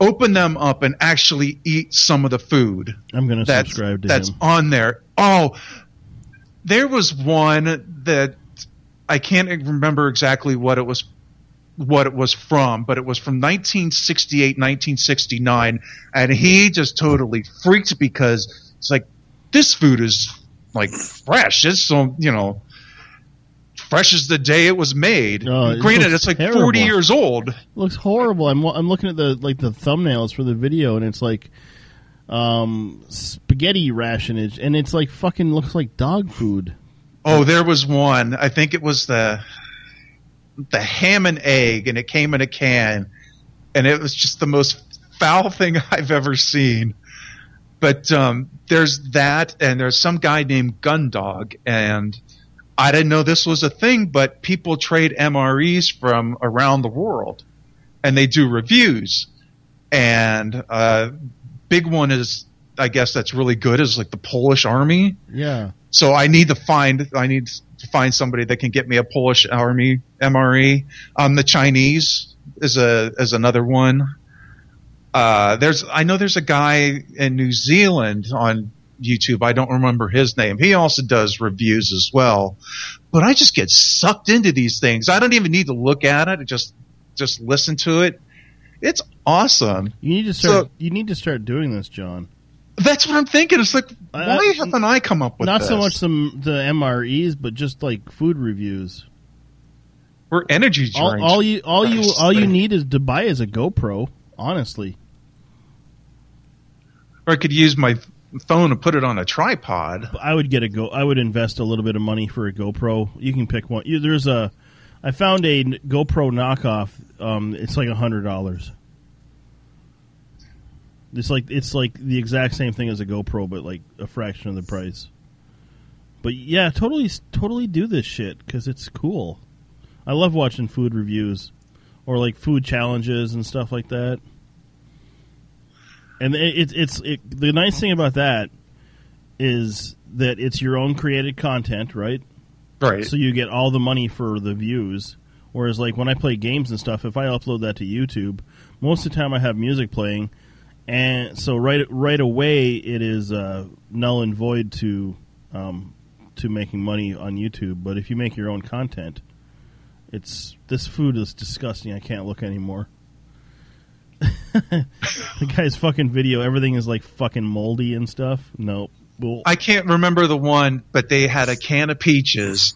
open them up, and actually eat some of the food I'm going to subscribe to that's him. on there. Oh, there was one that I can't remember exactly what it was what it was from, but it was from 1968, 1969, and he just totally freaked because it's like this food is like fresh. It's so you know fresh as the day it was made. Oh, Granted, looks it's like terrible. 40 years old. It looks horrible. I'm I'm looking at the like the thumbnails for the video, and it's like um, spaghetti rationage, and it's like fucking looks like dog food. Oh, there was one. I think it was the the ham and egg, and it came in a can, and it was just the most foul thing I've ever seen. But um, there's that, and there's some guy named Gundog, and I didn't know this was a thing, but people trade MREs from around the world, and they do reviews. And uh, big one is, I guess, that's really good is like the Polish Army. Yeah, So I need to find I need to find somebody that can get me a Polish army MRE. Um, the Chinese is a is another one. Uh, there's I know there's a guy in New Zealand on YouTube. I don't remember his name. He also does reviews as well. But I just get sucked into these things. I don't even need to look at it. I just just listen to it. It's awesome. you need to start. So- you need to start doing this, John. That's what I'm thinking. It's like, why I- haven't I come up with Not this? so much the the MREs, but just like food reviews. We're energy drinks. All, all you all you all you need is to buy is a GoPro. Honestly, or I could use my phone and put it on a tripod. I would get a go. I would invest a little bit of money for a GoPro. You can pick one. You, there's a. I found a GoPro knockoff. Um, it's like a hundred dollars. It's like it's like the exact same thing as a GoPro, but like a fraction of the price. But yeah, totally, totally do this shit because it's cool. I love watching food reviews or like food challenges and stuff like that. And it, it, it's it, the nice thing about that is that it's your own created content, right? Right. So you get all the money for the views. Whereas, like when I play games and stuff, if I upload that to YouTube, most of the time I have music playing, and so right right away it is uh, null and void to um, to making money on YouTube. But if you make your own content, it's this food is disgusting. I can't look anymore. the guy's fucking video, everything is like fucking moldy and stuff. Nope. I can't remember the one, but they had a can of peaches.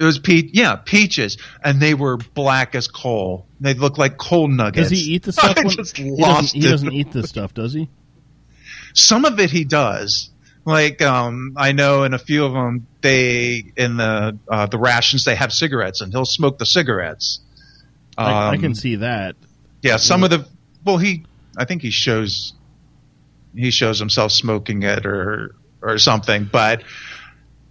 It was peach, yeah, peaches, and they were black as coal. They looked like coal nuggets. does he eat the stuff? I when- just he, lost doesn't, he doesn't eat this stuff, does he? Some of it he does. Like um, I know in a few of them, they in the uh, the rations they have cigarettes, and he'll smoke the cigarettes. I, I Um, can see that. Yeah, some of the well, he I think he shows he shows himself smoking it or or something, but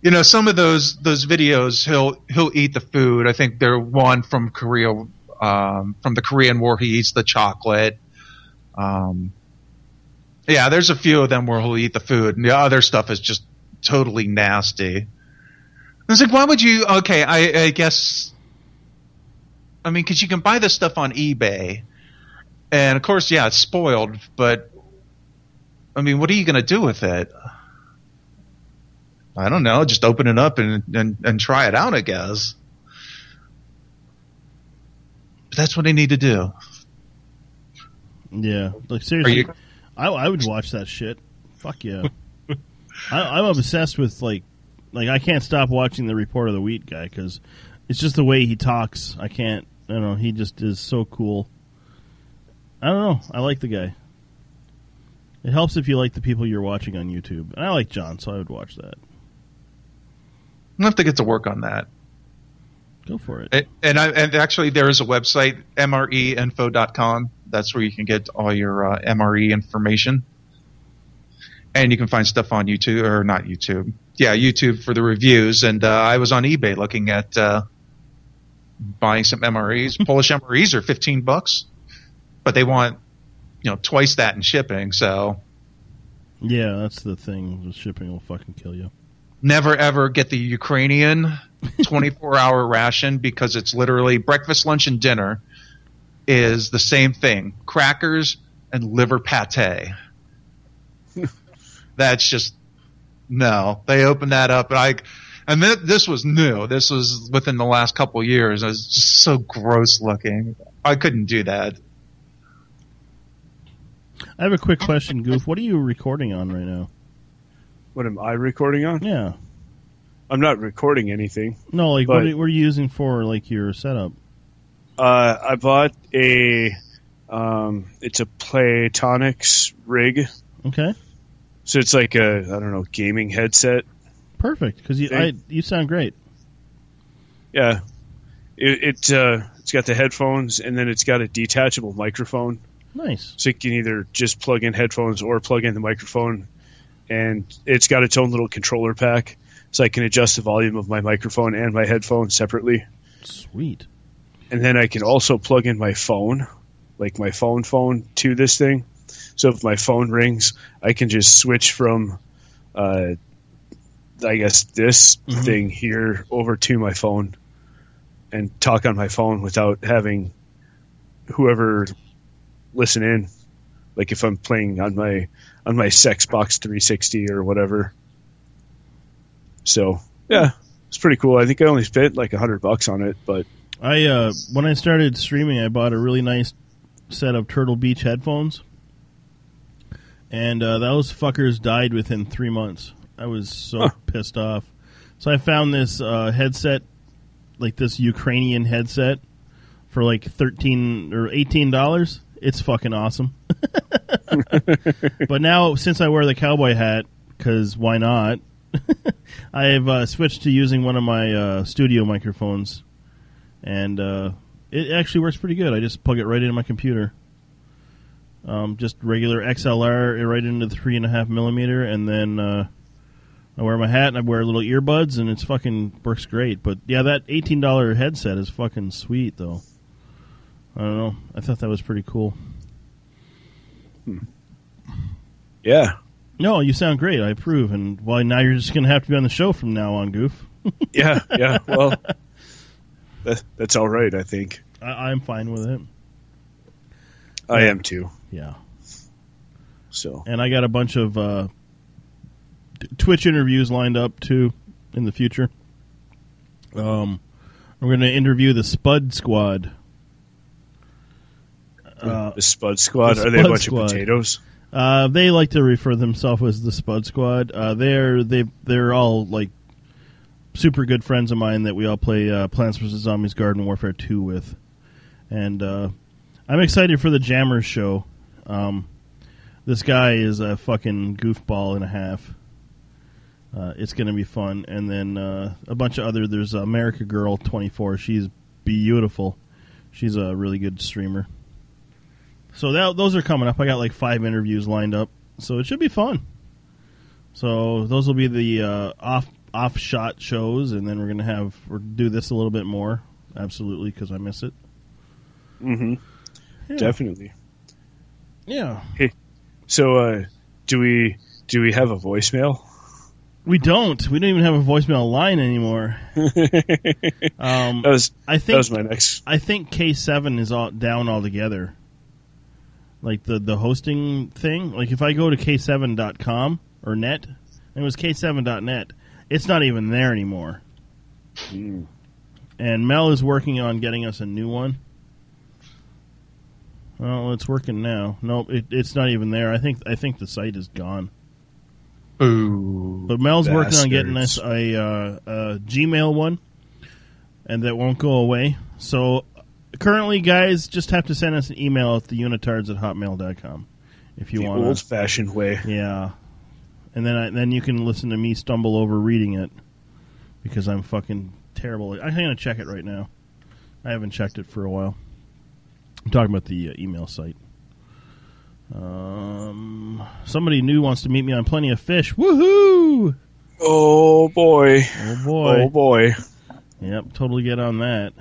you know, some of those those videos he'll he'll eat the food. I think there one from Korea um, from the Korean War. He eats the chocolate. Um, yeah, there's a few of them where he'll eat the food, and the other stuff is just totally nasty. I was like, why would you? Okay, I, I guess. I mean, because you can buy this stuff on eBay, and of course, yeah, it's spoiled. But I mean, what are you going to do with it? I don't know. Just open it up and, and, and try it out, I guess. But that's what they need to do. Yeah, like seriously, you- I, I would watch that shit. Fuck yeah. I, I'm obsessed with like, like I can't stop watching the Report of the Week guy because it's just the way he talks. I can't. I don't know. He just is so cool. I don't know. I like the guy. It helps if you like the people you're watching on YouTube, and I like John, so I would watch that. I have to get to work on that. Go for it. And, and, I, and actually, there is a website, mreinfo.com. That's where you can get all your uh, MRE information. And you can find stuff on YouTube, or not YouTube. Yeah, YouTube for the reviews. And uh, I was on eBay looking at uh, buying some MREs. Polish MREs are 15 bucks, but they want, you know, twice that in shipping. So Yeah, that's the thing. The shipping will fucking kill you. Never ever get the Ukrainian 24 hour ration because it's literally breakfast, lunch, and dinner is the same thing crackers and liver pate. That's just no. They opened that up, and I, and th- this was new. This was within the last couple of years. It was just so gross looking. I couldn't do that. I have a quick question, Goof. What are you recording on right now? What am I recording on? Yeah. I'm not recording anything. No, like what, are, what are you using for like your setup? Uh, I bought a, um, it's a Plantronics rig. Okay, So it's like a, I don't know, gaming headset. perfect. Because you I, you sound great. Yeah. It, it uh, it's got the headphones and then it's got a detachable microphone. Nice. So you can either just plug in headphones or plug in the microphone. And it's got its own little controller pack. So I can adjust the volume of my microphone and my headphones separately. Sweet. and then I can also plug in my phone, like my phone phone, to this thing. So if my phone rings, I can just switch from, uh, I guess this thing here over to my phone, and talk on my phone without having whoever listen in. Like if I'm playing on my on my Sexbox 360 or whatever. So yeah, it's pretty cool. I think I only spent like a hundred bucks on it, but I uh, when I started streaming, I bought a really nice set of Turtle Beach headphones, and uh, those fuckers died within three months. I was so pissed off. So I found this uh, headset, like this Ukrainian headset, for like thirteen or eighteen dollars. It's fucking awesome. but now, since I wear the cowboy hat, because why not? I have uh, switched to using one of my uh, studio microphones, and uh, it actually works pretty good. I just plug it right into my computer. Um, just regular XLR right into the three and a half millimeter, and then uh, I wear my hat and I wear little earbuds, and it's fucking works great. But yeah, that eighteen dollar headset is fucking sweet, though. I don't know. I thought that was pretty cool. yeah, No, you sound great. I approve. And well, now you're just gonna have to be on the show from now on, Goof. yeah, yeah. Well, that, that's all right. I think I, I'm fine with it. I am too. Yeah. So and I got a bunch of uh, Twitch interviews lined up too in the future. Um, we're going to interview the Spud Squad. Uh, the Spud Squad the are they a bunch Squad. of potatoes? Uh, they like to refer themselves as the Spud Squad. Uh, they're they they're all like super good friends of mine that we all play uh, Plants vs Zombies Garden Warfare Two with, and uh, I'm excited for the Jammers show. Um, this guy is a fucking goofball and a half. Uh, it's going to be fun, and then uh, a bunch of other. There's America Girl 24. She's beautiful. She's a really good streamer. So that, those are coming up. I got like five interviews lined up, so it should be fun. So those will be the uh, off off shot shows, and then we're gonna have we're do this a little bit more, absolutely, because I miss it. Mm-hmm. Yeah. Definitely. Yeah, Hey, So uh, do we do we have a voicemail? we don't. We don't even have a voicemail line anymore. Um, That was I that was my next. I think K seven is all down altogether. Like the the hosting thing. Like if I go to k7.com or net, it was k7.net. It's not even there anymore. And Mel is working on getting us a new one. Well, it's working now. Nope, it, it's not even there. I think I think the site is gone. Ooh. But Mel's working on getting us a, uh, a Gmail one, and that won't go away. So currently, guys, just have to send us an email at theunitards at hotmail.com if you the want. old fashioned way. Yeah, and then I, then you can listen to me stumble over reading it because I'm fucking terrible. I'm gonna check it right now. I haven't checked it for a while. I'm talking about the uh, email site. Um, somebody new wants to meet me on Plenty of Fish. Woohoo! Oh boy. Oh boy! Oh boy. Yep, totally get on that.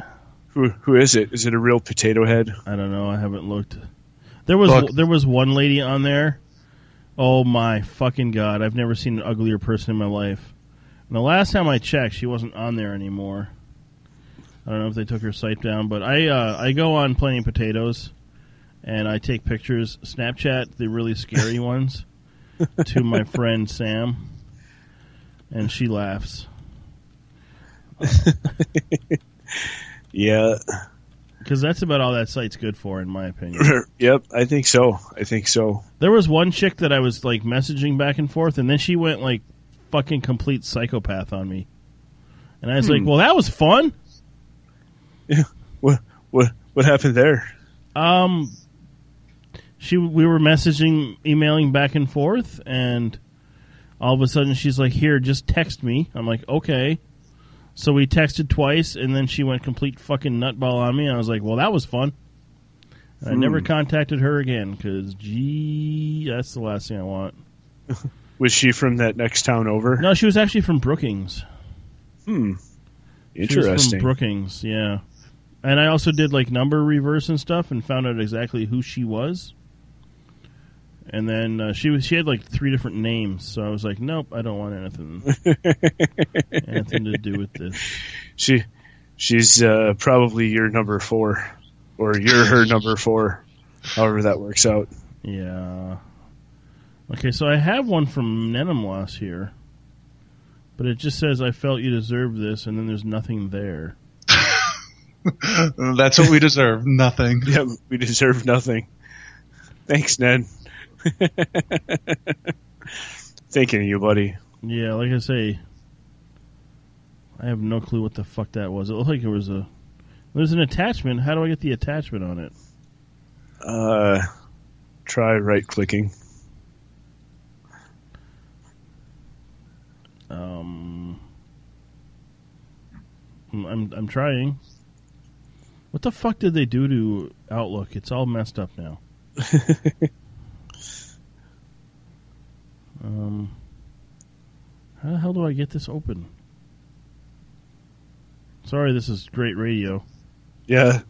Who who is it? Is it a real potato head? I don't know. I haven't looked. There was Look. there was one lady on there. Oh my fucking god! I've never seen an uglier person in my life. And the last time I checked, she wasn't on there anymore. I don't know if they took her site down, but I uh, I go on Plenty of Potatoes, and I take pictures, Snapchat the really scary ones, to my friend Sam, and she laughs. Yeah. Because that's about all that site's good for, in my opinion. yep, I think so. I think so. There was one chick that I was like messaging back and forth, and then she went like fucking complete psychopath on me. And I was like, "Well, that was fun." What what what happened there? Um, she we were messaging, emailing back and forth, and all of a sudden she's like, "Here, just text me." I'm like, "Okay." So we texted twice, and then she went complete fucking nutball on me. And I was like, "Well, that was fun." And I never contacted her again because, gee, that's the last thing I want. Was she from that next town over? No, she was actually from Brookings. Hmm. She was from Interesting. Brookings, yeah. And I also did like number reverse and stuff, and found out exactly who she was. And then uh, she was she had like three different names, so I was like, nope, I don't want anything anything to do with this. She she's uh, probably your number four, or you're her number four. However that works out. Yeah. Okay, so I have one from Nenamwas here, but it just says I felt you deserved this, and then there's nothing there. That's what we deserve. Nothing. Yeah, we deserve nothing. Thanks, Ned. Thinking of you, buddy. Yeah, like I say, I have no clue what the fuck that was. It looked like it was a. There's an attachment. How do I get the attachment on it? Uh, try right clicking. Um, I'm- I'm I'm trying. What the fuck did they do to Outlook? It's all messed up now. um, how the hell do I get this open? Sorry, this is great radio. Yeah,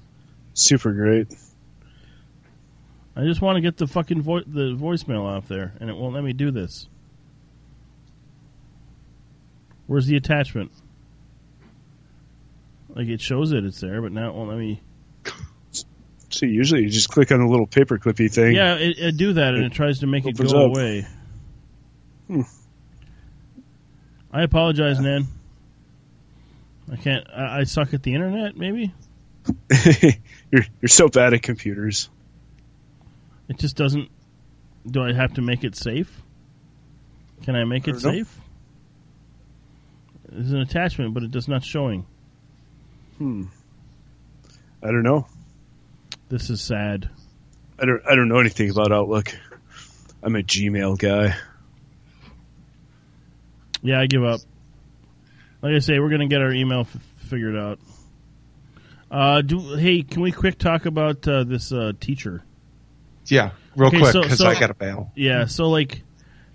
super great. I just want to get the fucking vo- the voicemail off there, and it won't let me do this. Where's the attachment? Like it shows it, it's there, but now it won't let me. So usually you just click on the little paper clippy thing. Yeah, it, it do that, and it tries to make it go up. away. Hmm. I apologize, Nan. I can't. I, I suck at the internet. Maybe you're you're so bad at computers. it just doesn't. Do I have to make it safe? Can I make I it know. safe? There's an attachment, but it does not showing. Hmm. I don't know. This is sad. I don't I don't know anything about Outlook. I'm a Gmail guy. Yeah, I give up. Like I say, we're gonna get our email f- figured out. Uh, do hey, can we quick talk about uh, this uh, teacher? Yeah, real Okay, quick because so- I got to bail. Yeah, so like,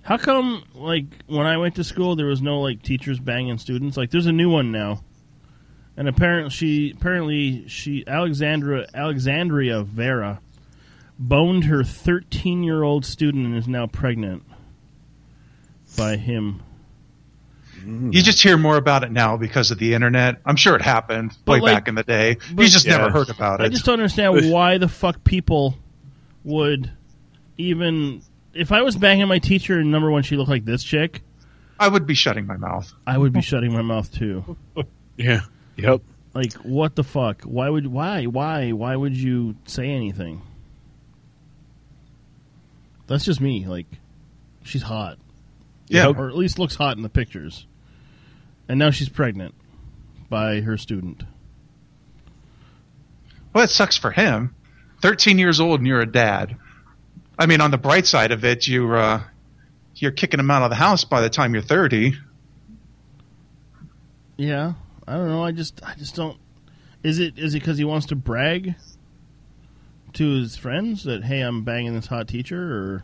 how come like when I went to school there was no like teachers banging students? Like, there's a new one now, and apparently she apparently she Alexandra Alexandria Vera boned her 13 year old student and is now pregnant by him. You just hear more about it now because of the internet. I'm sure it happened But, way like- back in the day. but- you just Yeah. never heard about it. I just don't understand why the fuck people would even if I was banging my teacher and number one she looked like this chick, I would be shutting my mouth. I would be shutting my mouth too. Yeah. Yep. Like what the fuck? Why would why why why would you say anything? That's just me. Like she's hot. Yeah. or at least looks hot in the pictures. And now she's pregnant by her student. Well, it sucks for him. 13 years old and you're a dad. I mean, on the bright side of it, you're uh, you're kicking him out of the house by the time you're 30. Yeah, I don't know. I just I just don't. Is it is it because he wants to brag to his friends that hey I'm banging this hot teacher or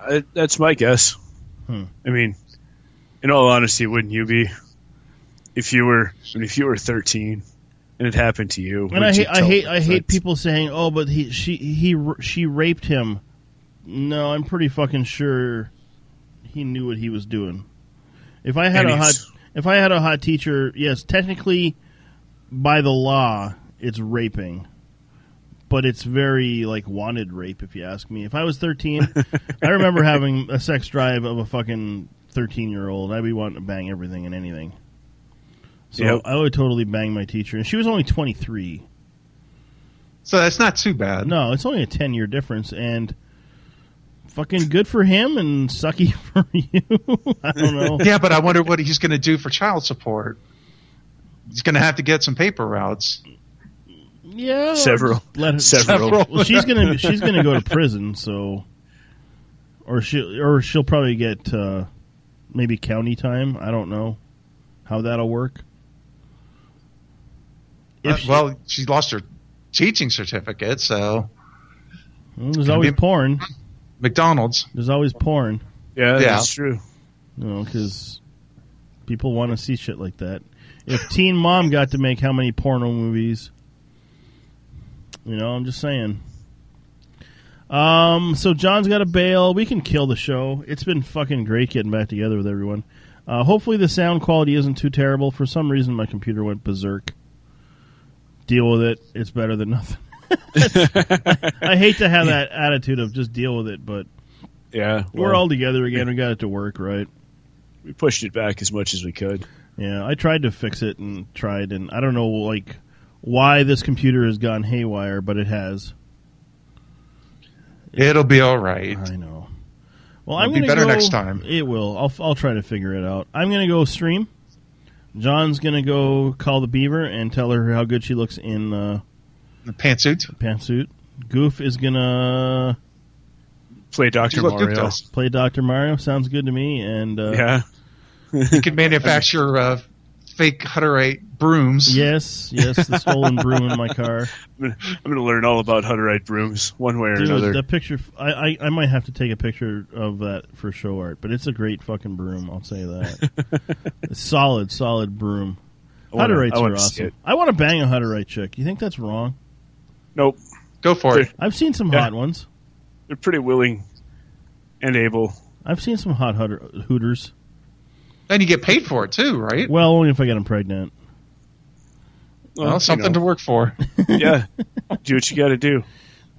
I, that's my guess. Hmm. I mean, in all honesty, wouldn't you be if you were I mean, if you were 13 and it happened to you? and I you hate I hate I hate people saying oh but he she he she raped him. No, I'm pretty fucking sure he knew what he was doing. If I had And a hot if I had a hot teacher, yes, technically by the law it's raping. But it's very like wanted rape if you ask me. If I was 13, I remember having a sex drive of a fucking 13 year old. I'd be wanting to bang everything and anything. So Yep. I would totally bang my teacher, and she was only 23. So that's not too bad. No, it's only a 10 year difference, and fucking good for him and sucky for you. I don't know. Yeah, but I wonder what he's going to do for child support. He's going to have to get some paper routes. Yeah, Several. Let her, Several. Well, she's gonna she's gonna go to prison, so or she or she'll probably get uh, maybe county time. I don't know how that'll work. Uh, she- well, she lost her teaching certificate, so Well, there's always be- porn. McDonald's. There's always porn. Yeah, Yeah. that's true. You know, because people want to see shit like that. If Teen Mom got to make how many porno movies? You know, I'm just saying. Um, so John's got a bail. We can kill the show. It's been fucking great getting back together with everyone. Uh, hopefully the sound quality isn't too terrible. For some reason, my computer went berserk. Deal with it. It's better than nothing. I hate to have that attitude of just deal with it, but Yeah, we're all together again. We got it to work, right? we pushed it back as much as we could. Yeah, I tried to fix it and tried, and I don't know like why this computer has gone haywire, but it has. It'll be all right. I know. Well, It'll I'm be gonna be better go- next time. It will. I'll I'll try to figure it out. I'm gonna go stream. John's gonna go call the beaver and tell her how good she looks in uh, The pantsuit. pantsuit. Goof is gonna Play Doctor Mario. does. play Doctor Mario. Sounds good to me. And uh, Yeah, You can manufacture uh, fake Hutterite brooms. yes, yes, the stolen broom in my car. I'm gonna, learn all about Hutterite brooms one way or Dude, another. the picture. I, I I might have to take a picture of that for show art, but it's a great fucking broom. I'll say that. it's solid, solid broom. I wanna- Hutterites are awesome. I want to bang a Hutterite chick. You think that's wrong? Nope, Go for it. I've seen some Yeah. hot ones. they're pretty willing and able. I've seen some hot hutter, hooters. And you get paid for it too, right? Well, only if I get them pregnant. Well, you something know. to work for. yeah, do what you got to do.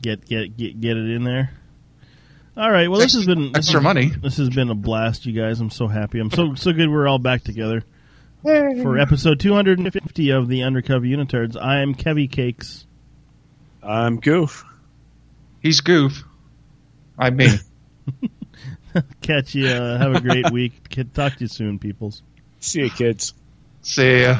Get get get get it in there. All right. Well, this has been this Extra has- money. This has been a blast, you guys. I'm so happy. I'm so so good. We're all back together for episode 250 of the Undercover Unitards. I am Kevy Cakes. I'm Goof. He's goof. I mean, Catch you. Uh, have a great week. Talk to you soon, peoples. See you, kids. see ya.